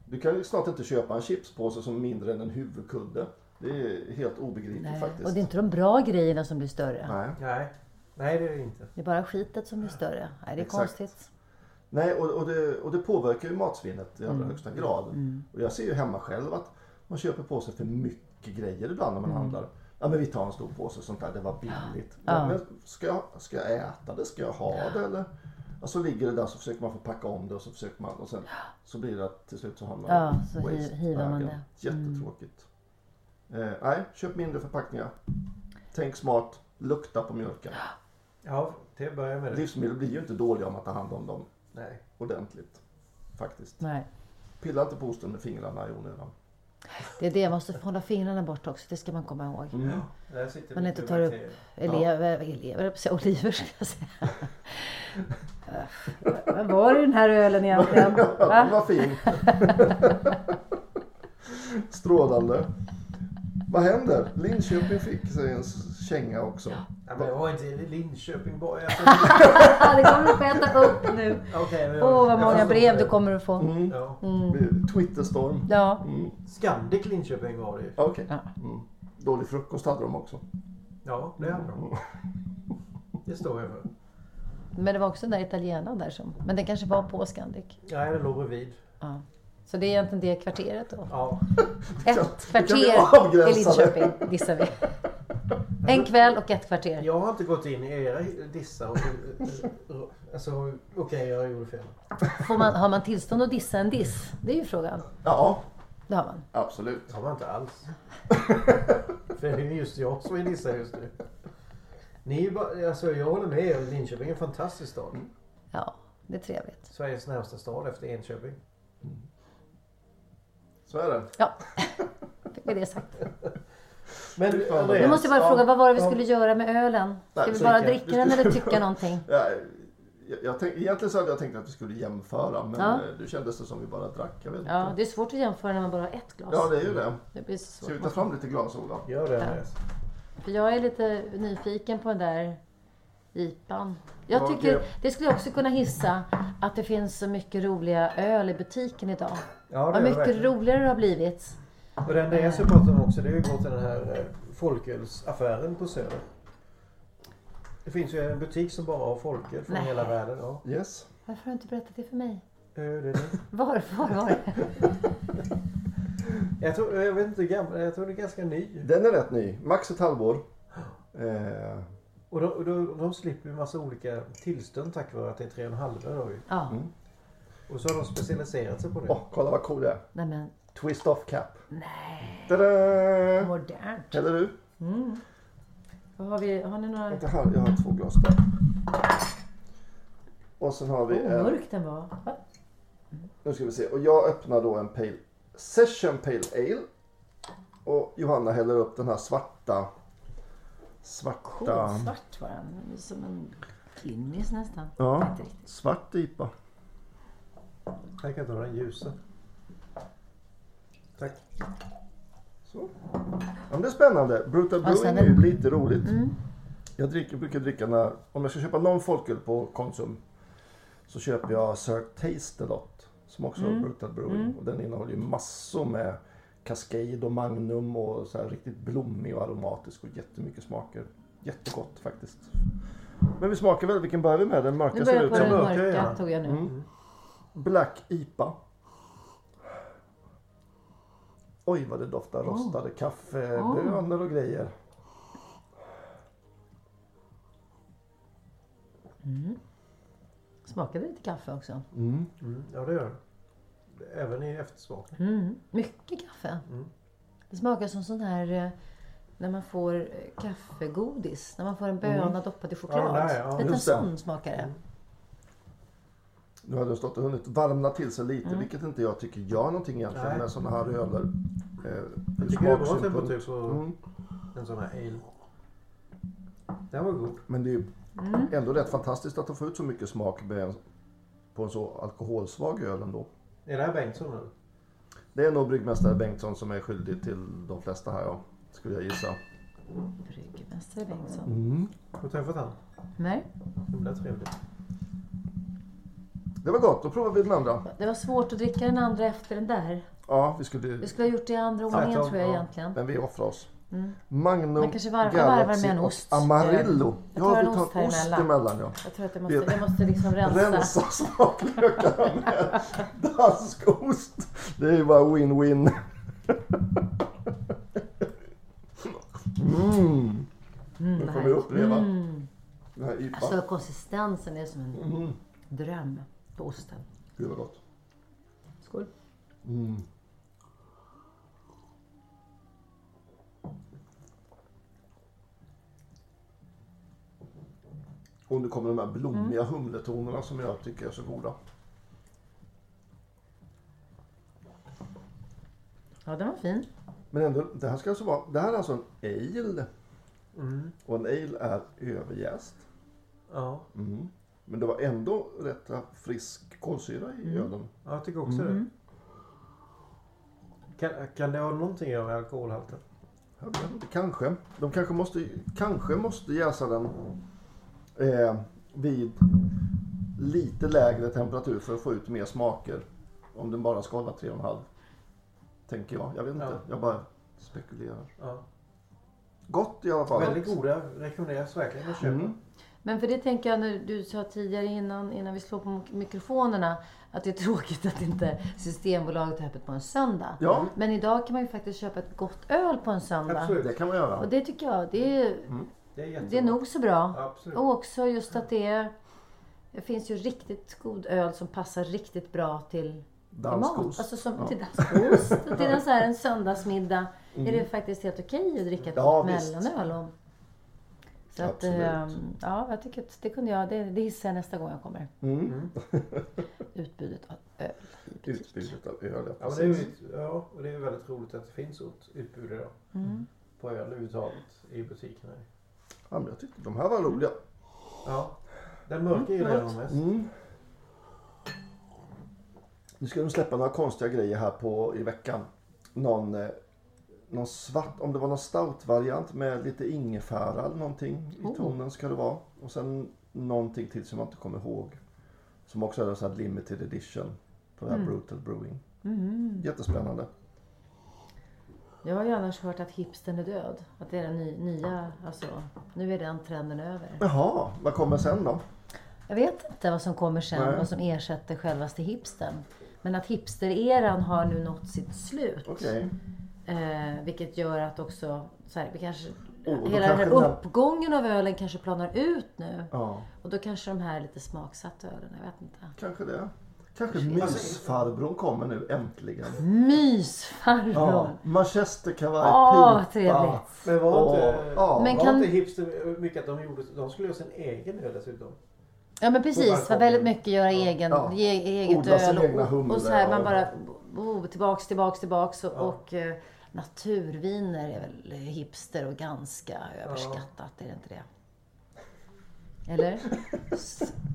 Du kan ju snart inte köpa en chipspåse som är mindre än en huvudkudde. Det är helt obegripligt Nej. faktiskt. Och det är inte de bra grejerna som blir större. Nej. Nej. Nej, det är det inte. Det är bara skitet som blir större. Nej, det är Exakt. konstigt. Nej, och, och, det, och det påverkar ju matsvinnet i allra Mm. högsta grad. Och jag ser ju hemma själv att man köper på sig för mycket grejer ibland när man handlar. Ja men vi tar en stor påse sånt där, det var billigt. Mm. Ja. Men ska jag, ska jag äta det? Ska jag ha det eller? Och så ligger det där så försöker man få packa om det och så försöker man och sen så blir det att till slut så har man Ja, så waste hiv- hivar man det. Mm. Jättetråkigt. Eh, nej, köp mindre förpackningar. Tänk smart, lukta på mjölken. Ja, till att börja med det. Livsmedel blir ju inte dåliga om man tar hand om dem Nej. ordentligt. Faktiskt. Nej. Pilla inte på osten med fingrarna i onödan. Det är det, man måste hålla fingrarna bort också. Det ska man komma ihåg. Där sitter Man inte tar upp elever, elever höll jag på oliver ska jag säga. Vad var det den här ölen egentligen? [laughs] Ja, den Va? var fin. Strålande. Vad händer? Linköping fick sig en känga också. Ja, men jag var inte i Linköping bara. Jag [laughs] Det kommer du få äta upp nu. Åh, jag- vad jag många brev det. du kommer att få. Mm. Ja. Twitterstorm. Ja. Scandic Linköping var det ju. Okej. Ja. Mm. Dålig frukost hade de också. Ja, det hade de. Det står jag för. Men det var också den där italienaren där som... Men den kanske var på Scandic. Nej, det låg bredvid. Ja. Så det är egentligen det kvarteret då. Ja. [laughs] Ett kvarter i? Linköping dissar vi. [laughs] En kväll och ett kvarter. Jag har inte gått in i era dissar och... Alltså, okej, jag gjorde fel. Får man, har man tillstånd att dissa en diss? Det är ju frågan. Ja, Det har man. absolut. Det har man inte alls. [laughs] För det är just jag som är dissar just nu. Ni är bara, alltså jag håller med er. Linköping är en fantastisk stad. Ja, det är trevligt. Sveriges närmsta stad efter Enköping. Så är det. Ja, fick vi det sagt. [laughs] Men fan. Andreas, Jag måste bara Ja, fråga, vad var det vi ja. skulle göra med ölen? Ska Nej, vi bara dricka den eller tycka [laughs] någonting? Ja, jag, jag tänk, egentligen så hade jag tänkt att vi skulle jämföra men Ja. eh, det kändes det som vi bara drack. Jag vet Ja, inte. det är svårt att jämföra när man bara har ett glas. Ja, det är ju det. Det Ska vi ta fram lite glas, Ola? Gör det Andreas. För jag är lite nyfiken på den där IPan. Jag Ja, tycker, det- det skulle också kunna hissa att det finns så mycket roliga öl i butiken idag. Ja, det Vad är det mycket verkligen. roligare det har blivit. Och det Andreas har pratat om också det är ju gå till den här eh, folkölsaffären på Söder. Det finns ju en butik som bara har folköl från Nej. hela världen. Ja. Yes. Varför har du inte berättat det för mig? Eh, det är det. Var, [laughs] var var det? [laughs] Jag, tror, jag vet inte hur gammal, jag tror det är ganska ny. Den är rätt ny. Max ett halvår. [gasps] Eh, Och de, och de, slipper ju massa olika tillstånd tack vare att det är tre och en halv då ju. Ja, Och så har de specialiserat sig på det. Åh, kolla vad cool det är. nej men Twist off cap. nej. Tada! Modernt. Eller du? Vad har vi? Har ni några... Vänta här, jag har två glas där. Och sen har vi Åh, en... mörk den var. Va? Nu ska vi se. Och jag öppnar då en Pale Session Pale Ale. Och Johanna häller upp den här svarta... Svarta... Kolsvart var den. Som en klimmis nästan. Ja, svart IPA. Jag kan ta den ljusa. Tack. Så. Ja, det är spännande. Brutal Brewing är ju lite roligt. Jag dricker, brukar dricka när, om jag ska köpa någon folköl på Konsum så köper jag Sir Taste a lot. Som också har Brutal Brewing. Och den innehåller ju massor med Cascade och Magnum och så här riktigt blommig och aromatisk och jättemycket smaker. Jättegott faktiskt. Men vi smakar väl, vilken börjar vi med? Den mörka Nu ser börjar ut jag på som den mörka, mörka ja. tog jag nu. Mm. Black IPA. Oj vad det doftar rostade kaffebönor och grejer. Smakade lite kaffe också. Mm, ja, det gör det. Även i eftersmak. Mm. Mycket kaffe. Det smakar som sån här eh, när man får eh, kaffegodis. När man får en böna doppad i choklad. Ja, nej, ja. Lite sån smakar det. Nu har det stått och hunnit varmna till sig lite, Mm. vilket inte jag tycker gör någonting egentligen Nej. med sådana här öler. Eh, Jag tycker det smaksynpunkt. temperatur på Mm. en sån här ale. Den var god. Men det är ju Mm. ändå rätt fantastiskt att de får ut så mycket smak med en, på en så alkoholsvag öl ändå. Är det här Bengtsson nu? Det är nog bryggmästare Bengtsson som är skyldig till de flesta här, ja. Skulle jag gissa. Bryggmästare Bengtsson. Mm. Har du träffat han? Nej, Himla trevligt. Det var gott, då provar vi den andra. det var svårt att dricka den andra efter den där. Ja, vi skulle... Vi skulle ha gjort det i andra ordningen tror jag ja. egentligen. Men vi offrar oss. Magnum, Man kanske varvar- Galaxy varvar med en och ost. Amarillo. Jag tar Ja, vi tar ost ost emellan. emellan. Ja. Jag tror att jag måste, jag måste liksom rensa. Rensa smaklökarna med dansk ost. Det är ju bara win-win. Mm. Nu får vi uppleva den här IPA. Alltså konsistensen är som en Mm. dröm på osten. Gud vad gott. Skål. Och nu kommer de här blommiga humletonerna som jag tycker är så goda. Ja, den var fin. Men ändå, det här ska alltså vara, det här är alltså en ale. Och en ale är överjäst. Ja. Mm. Men det var ändå rätt frisk kolsyra i ölen. ja, jag tycker också det. Kan, kan det ha någonting att göra med alkoholhalten? Jag vet inte, kanske. De kanske måste, kanske måste jäsa den eh, vid lite lägre temperatur för att få ut mer smaker. Om den bara ska hålla 3,5. Tänker jag. Jag vet inte. Ja. Jag bara spekulerar. Ja. Gott i alla fall. Väldigt goda. Rekommenderas verkligen att köpa. Mm. Men för det tänker jag när du sa tidigare innan, innan vi slår på mikrofonerna att det är [laughs] tråkigt att inte Systembolaget är öppet på en söndag. Ja. Men idag kan man ju faktiskt köpa ett gott öl på en söndag. Absolut. Det kan man göra. Och det tycker jag, det är, Det är jättebra. det är nog så bra. Absolut. Och också just att det är, det finns ju riktigt god öl som passar riktigt bra till till Dansk mat. ost. Alltså som Ja. till danskost. Till en, så här, en söndagsmiddag är det faktiskt helt okej att dricka ett Mm. Ja, mellanöl. Och, så att, ehm, ja, jag tycker att det kunde jag, det, det hissar jag nästa gång jag kommer. Mm. [laughs] Utbudet av öl. i butik. Utbudet av öl, ja, det är ja, och det är väldigt roligt att det finns sånt utbud idag. Mm. På öl överhuvudtaget i butikerna. Ja, men jag tyckte de här var roliga. Ja. Den mörka gillar jag nog mest. Mm. Nu ska de släppa några konstiga grejer här på i veckan. Någon, eh, någon svart, om det var någon stout-variant med lite ingefära eller någonting i Oh. tonen ska det vara. Och sen någonting till som jag inte kommer ihåg. Som också är en sån här limited edition på det här Brutal Brewing. Jättespännande. Jag har ju annars hört att hipstern är död. Att det är den ny, nya, alltså nu är den trenden över. Jaha, vad kommer sen då? Jag vet inte vad som kommer sen, Nej. vad som ersätter självaste hipstern. Men att hipstereran har nu nått sitt slut. Okej. Eh, vilket gör att också, så här, vi kanske, Oh, hela den här uppgången av ölen kanske planar ut nu. Ja, Och då kanske de här lite smaksatta ölen, jag vet inte. kanske det. Kanske mysfarbrorn kommer nu äntligen. Mysfarbror! Ja, manchesterkavaj, Åh, pipa. trevligt. Men var inte, ja. Men var kan- inte hipster mycket att de gjorde, de skulle göra sin egen öl dessutom. Ja men precis, var väldigt mycket göra egen, Ja. ge, eget Odla öl egna och, humle och så här man bara oh, tillbaks, tillbaks, tillbaks och, och eh, naturviner är väl hipster och ganska överskattat, är det inte det? Eller? [laughs]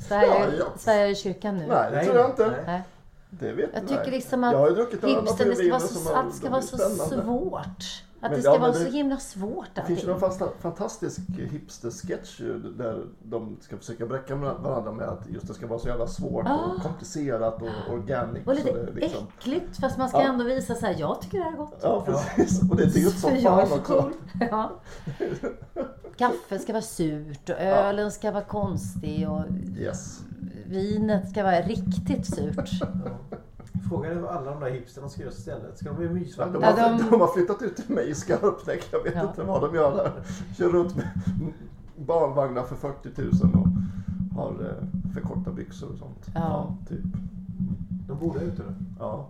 Sverige, Ja, ja. Sverige i kyrkan nu? Nej, det tror jag inte. nej. Nej. Det vet Jag jag tycker nej. liksom Jag har att druckit öl av hipstern, det ska vara så, har- det ska vara så svårt. Att Men det ja, ska men vara det- så himla svårt Det finns ju allting. en fasta, fantastisk hipster-sketch där de ska försöka bräcka varandra med att just det ska vara så jävla svårt och komplicerat och organic. Ah. Och så lite det är liksom, äckligt fast man ska Ja. ändå visa så här, jag tycker det här är gott. ja, precis. Och det är dyrt [laughs] som jag fan så också. cool. [laughs] Ja. Kaffe ska vara surt och ölen ska vara konstig och Yes. vinet ska vara riktigt surt. [laughs] Frågan är vad alla de där hipsterna ska göra istället. Ska de bli Ja, mysfarbror? de, har, Ja, de- de har flyttat ut till mig i Skarpnäck. Jag vet Ja. inte vad de gör där. Kör runt med barnvagnar för 40 000 och har eh, för korta byxor och sånt. Ja. typ. De bor där ute då? Ja.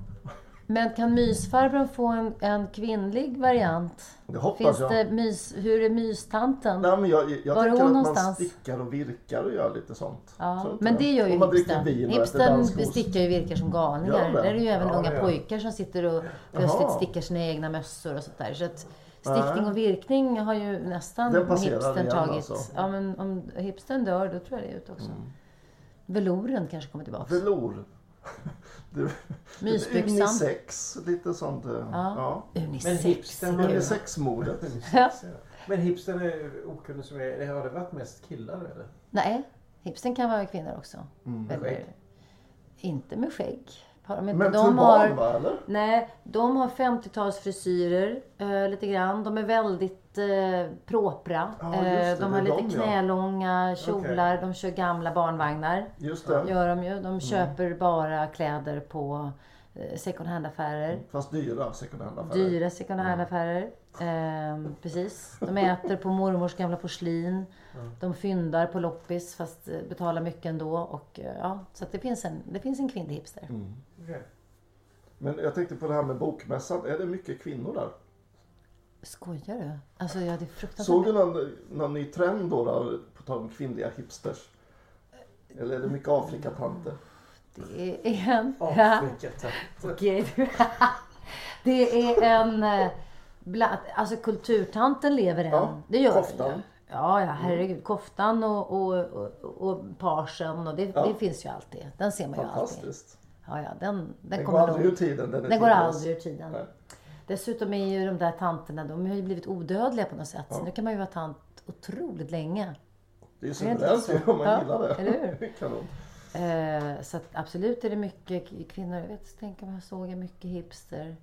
Men kan mysfarbrorn få en, en kvinnlig variant? Det hoppas Finns jag. det mys, hur är mystanten? Nej, men jag jag Var är tänker hon att någonstans? man stickar och virkar och gör lite sånt. Ja, men det gör ju hipstern. Hipstern stickar ju virkar som galningar. Det? Där är det ju även Ja, unga ja. pojkar som sitter och plötsligt Jaha. stickar sina egna mössor och sånt där. Så att stickning och virkning har ju nästan hipstern tagit. alltså. Ja, men om hipstern dör, då tror jag det är ute också. Mm. Velouren kanske kommer tillbaka. Velour. [laughs] Det- Mysbyxan. Unisex, lite sånt. eh, Ja. Men Unisex. hipstern. Unisexmodet. Ja. Men hipstern är okunnig som är... Har det varit mest killar eller? Nej, hipstern kan vara kvinnor också. Mm. Eller, skägg? inte med skägg. Har de inte. Men de turban har, va, eller? Nej, de har 50-talsfrisyrer eh, lite grann. De är väldigt eh, propra. Ja, just det, de har lite de, ja. knälånga kjolar. De kör gamla barnvagnar. Just det. Gör de ju. Mm. De köper bara kläder på eh, second hand-affärer. Fast dyra second hand-affärer. Dyra second hand-affärer. Eh, precis. De äter på mormors gamla porslin. De fyndar på loppis fast eh, betalar mycket ändå. Och, eh, ja, så att det, finns en, det finns en kvinnlig hipster. Mm. Okej. Men jag tänkte på det här med bokmässan. Är det mycket kvinnor där? Skojar du? Alltså ja, det är fruktansvärt. Såg du någon, någon ny trend då, då på tal om kvinnliga hipsters? Eller är det mycket Afrikatanter? Det är en... Afrika, tack. Okej, du. [laughs] Det är en... eh, Bland, alltså kulturtanten lever än. Ja, det gör koftan. den. Ja, ja, herregud. Koftan och, och, och, och parsen och det, Ja. det finns ju alltid. Den ser man ju alltid. Fantastiskt. Ja, ja, den, den, Den går kommer aldrig nog... ur tiden. Den, Den går aldrig ur tiden. Nej. Dessutom är ju de där tanterna, de har ju blivit odödliga på något sätt. Så Ja. nu kan man ju vara tant otroligt länge. Det är ju det suveränt så? ju om man Ja, gillar det. eller hur? [laughs] Kanon. Eh, så att absolut är det mycket kvinnor. Jag vet tänka om jag såg jag mycket hipster.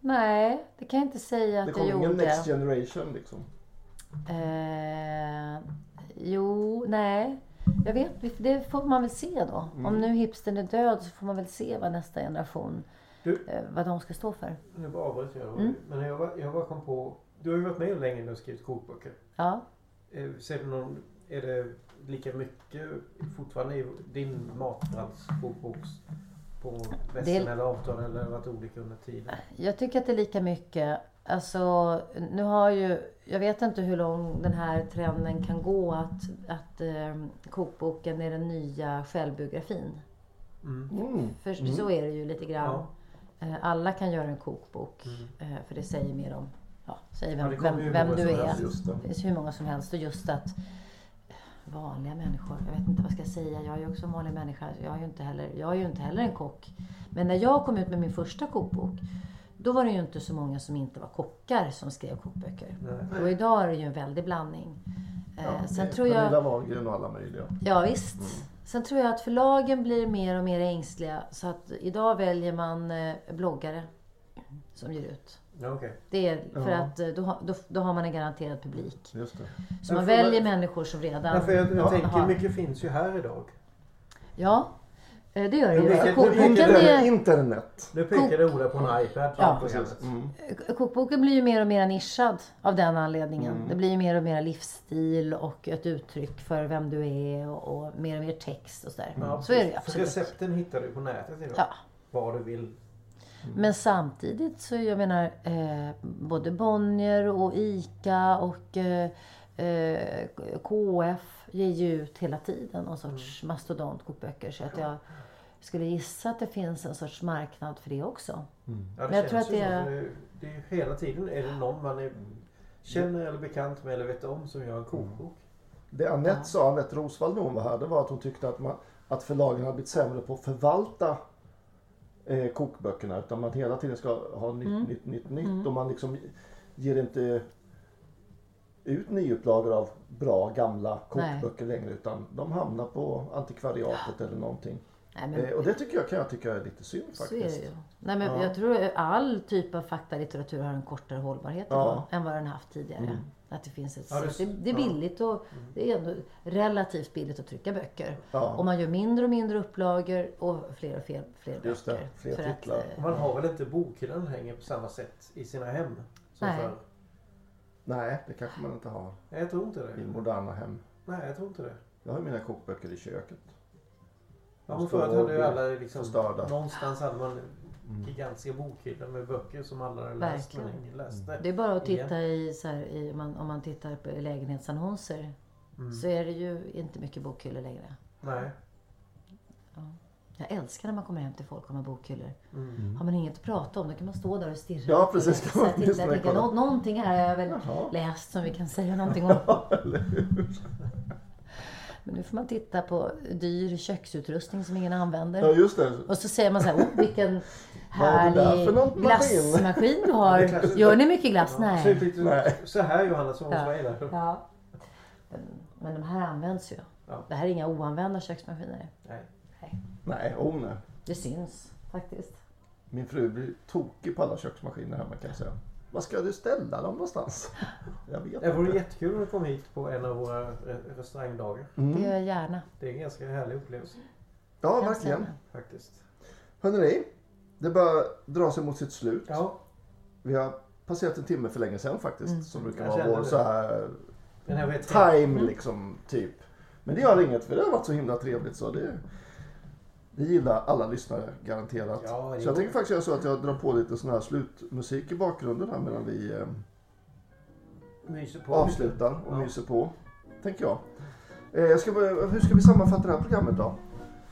Nej, det kan jag inte säga Det att jag kommer ingen gjorde. next generation liksom. Eh, jo, nej. Jag vet, det får man väl se då. Mm. Om nu hipstern är död så får man väl se vad nästa generation, Du- eh, vad de ska stå för. Nu bara avbryter jag. Mm. Men jag bara, jag bara kom på... Du har ju varit med länge nu och skrivit kokböcker. Ja. Eh, Ser du någon... Är det lika mycket fortfarande i din matbrandskokboks på västen Det är- eller avtal eller varit olika under tiden? Jag tycker att det är lika mycket. Alltså, nu har ju... Jag vet inte hur lång den här trenden kan gå att, att eh, kokboken är den nya självbiografin. Mm. För så är det ju lite grann. Ja. Eh, Alla kan göra en kokbok. eh, För det säger mer om ja, säger Ja, vem, kommer vem, vem du är. det. Finns hur många som helst. Och just att eh, vanliga människor. Jag vet inte vad jag ska säga. Jag är ju också en vanlig människa. Jag är ju inte heller, jag är ju inte heller en kock. Men när jag kom ut med min första kokbok. Då var det ju inte så många som inte var kockar som skrev kokböcker. Och idag är det ju en väldig blandning. Eh, sen tror jag... Pernilla Wahlgren och alla möjliga. Ja, visst. Mm. Sen tror jag att förlagen blir mer och mer ängsliga. Så att idag väljer man eh, bloggare som ger ut. Ja, okej. Det är för Ja. att eh, då, har- då, då har man en garanterad publik. Just det. Så man väljer man- människor som redan Därför jag, jag Ja, tänker, har- mycket finns ju här idag. Ja, det gör det ju. Kokboken, är- Internet. Nu pekade Ola på en iPad. Ja. programmet. Mm. kokboken blir ju mer och mer nischad av den anledningen. Mm. Det blir ju mer och mer livsstil och ett uttryck för vem du är och, och mer och mer text och sådär. Ja, Så är det absolut. recepten hittar du på nätet idag. Ja. Vad du vill. Men samtidigt så jag menar eh, både Bonnier och ICA och eh, eh, KF ger ju ut hela tiden någon sorts mastodontkokböcker. Så att jag skulle gissa att det finns en sorts marknad för det också. Ja, det Men jag tror att det så, är- det, det är hela tiden är det någon man är, känner eller bekant med eller vet om som gör en kokbok. Det Anette sa, Anette Rosvall när hon var här, det var att hon tyckte att, man, att förlagen har blivit sämre på att förvalta eh, kokböckerna. Utan man hela tiden ska ha nytt, nytt, nytt, nytt. Och man liksom ger inte ut nyupplagor av bra gamla kokböcker längre. Utan de hamnar på antikvariatet eller någonting. Nej, men, Eh, och det tycker jag, kan jag tycka är lite synd så är det faktiskt. ju. Nej, men Jag tror att all typ av faktalitteratur har en kortare hållbarhet Ja. idag än vad den haft tidigare. Att det finns ett Ja, det-. Det, det är billigt och det är ändå relativt billigt att trycka böcker. Ja. Och man gör mindre och mindre upplagor och fler och fler, fler Just det, böcker. fler För att, titlar. eh, Och man har väl inte bokhyllan hänger på samma sätt i sina hem? Som Nej. förr? Nej, det kanske man inte har Nej, jag tror inte i det. moderna hem. Nej, jag tror inte det. Jag har mina kokböcker i köket. Ja, men förut hade ju alla liksom, förstörda. någonstans hade man gigantiska bokhyllor med böcker som alla hade läst men Verkligen. ingen läste. Det är bara att titta i, så här, i om, man, om man tittar på lägenhetsannonser. Så är det ju inte mycket bokhyllor längre. Nej. Jag älskar när man kommer hem till folk och har bokhyllor. Har man inget att prata om då kan man stå där och stirra. Ja, precis. Så Kan man jag kolla. "Nå- någonting här har jag väl Jaha. läst som vi kan säga någonting om. [laughs] Men nu får man titta på dyr köksutrustning som ingen använder. Ja, just det. Och så säger man så här, oh, vilken [laughs] det härlig för någon maskin?" glassmaskin du har. [laughs] Gör ni mycket glass? Ja, Nej. så här Johanna som hon Ja. var. Ja. Men, men de här används ju. Ja. Det här är inga oanvända köksmaskiner. Nej. Nej, oh nej. Det syns faktiskt. Min fru blir tokig på alla köksmaskiner hemma kan jag säga. Var ska du ställa dem någonstans? Jag vet Det vore inte. jättekul om du kom hit på en av våra re- restaurangdagar. Mm. Det gör jag gärna. Det är en ganska härlig upplevelse Ja, Hemskt verkligen. gärna. faktiskt. Hörrni, det börjar dra sig mot sitt slut. Ja, Vi har passerat en timme för länge sedan faktiskt. Som brukar Jag vara vår det. så här den här vet time liksom, typ. Men det gör inget för det har varit så himla trevligt så det, det gillar alla lyssnare garanterat. Ja, så jag tänker faktiskt göra så att jag drar på lite sån här slutmusik i bakgrunden här medan vi eh, avslutar och Ja. myser på. Tänker jag. Eh, jag ska hur ska vi sammanfatta det här programmet då?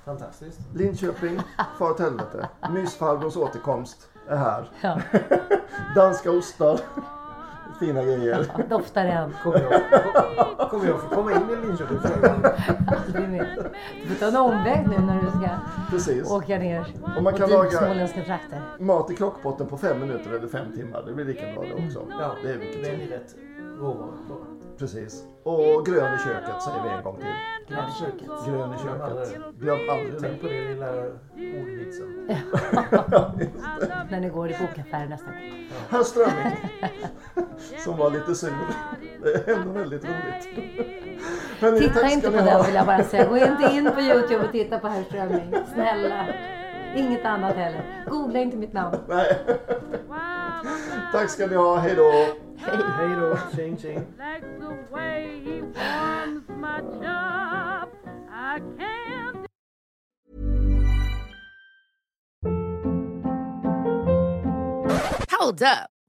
Fantastiskt. Linköping, [laughs] far åt helvete. Mysfarbrors återkomst är här. Ja, [laughs] Danska ostar. [laughs] Fina grejer. doftar än. Kommer jag, kommer jag få komma in i Linköping. [laughs] Du får ta en omväg nu när du ska Precis. åka ner Och man kan laga- småländska trakter. Mat i krockpotten på fem minuter eller fem timmar. Det blir lika bra det också. Ja, Det är väldigt rätt råvaror. Precis. Och grön i köket säger vi en gång till. Grön i köket. Grön i köket. Glöm aldrig det. Tänk på det lilla ordvitsen. [laughs] När ni går i bokaffärer nästa gång. Herr Strömming. [laughs] Som var lite sur. Det är ändå väldigt roligt. Hörrni, Titta inte på den vill jag bara säga. Gå inte in på Youtube och titta på Herr Strömming. Snälla. Inget annat heller. Googla inte mitt namn. Nej. [laughs] Tack ska ni ha. Hej då. Hej då, tjing tjing. like the way he warms my chop. I can't Hold up.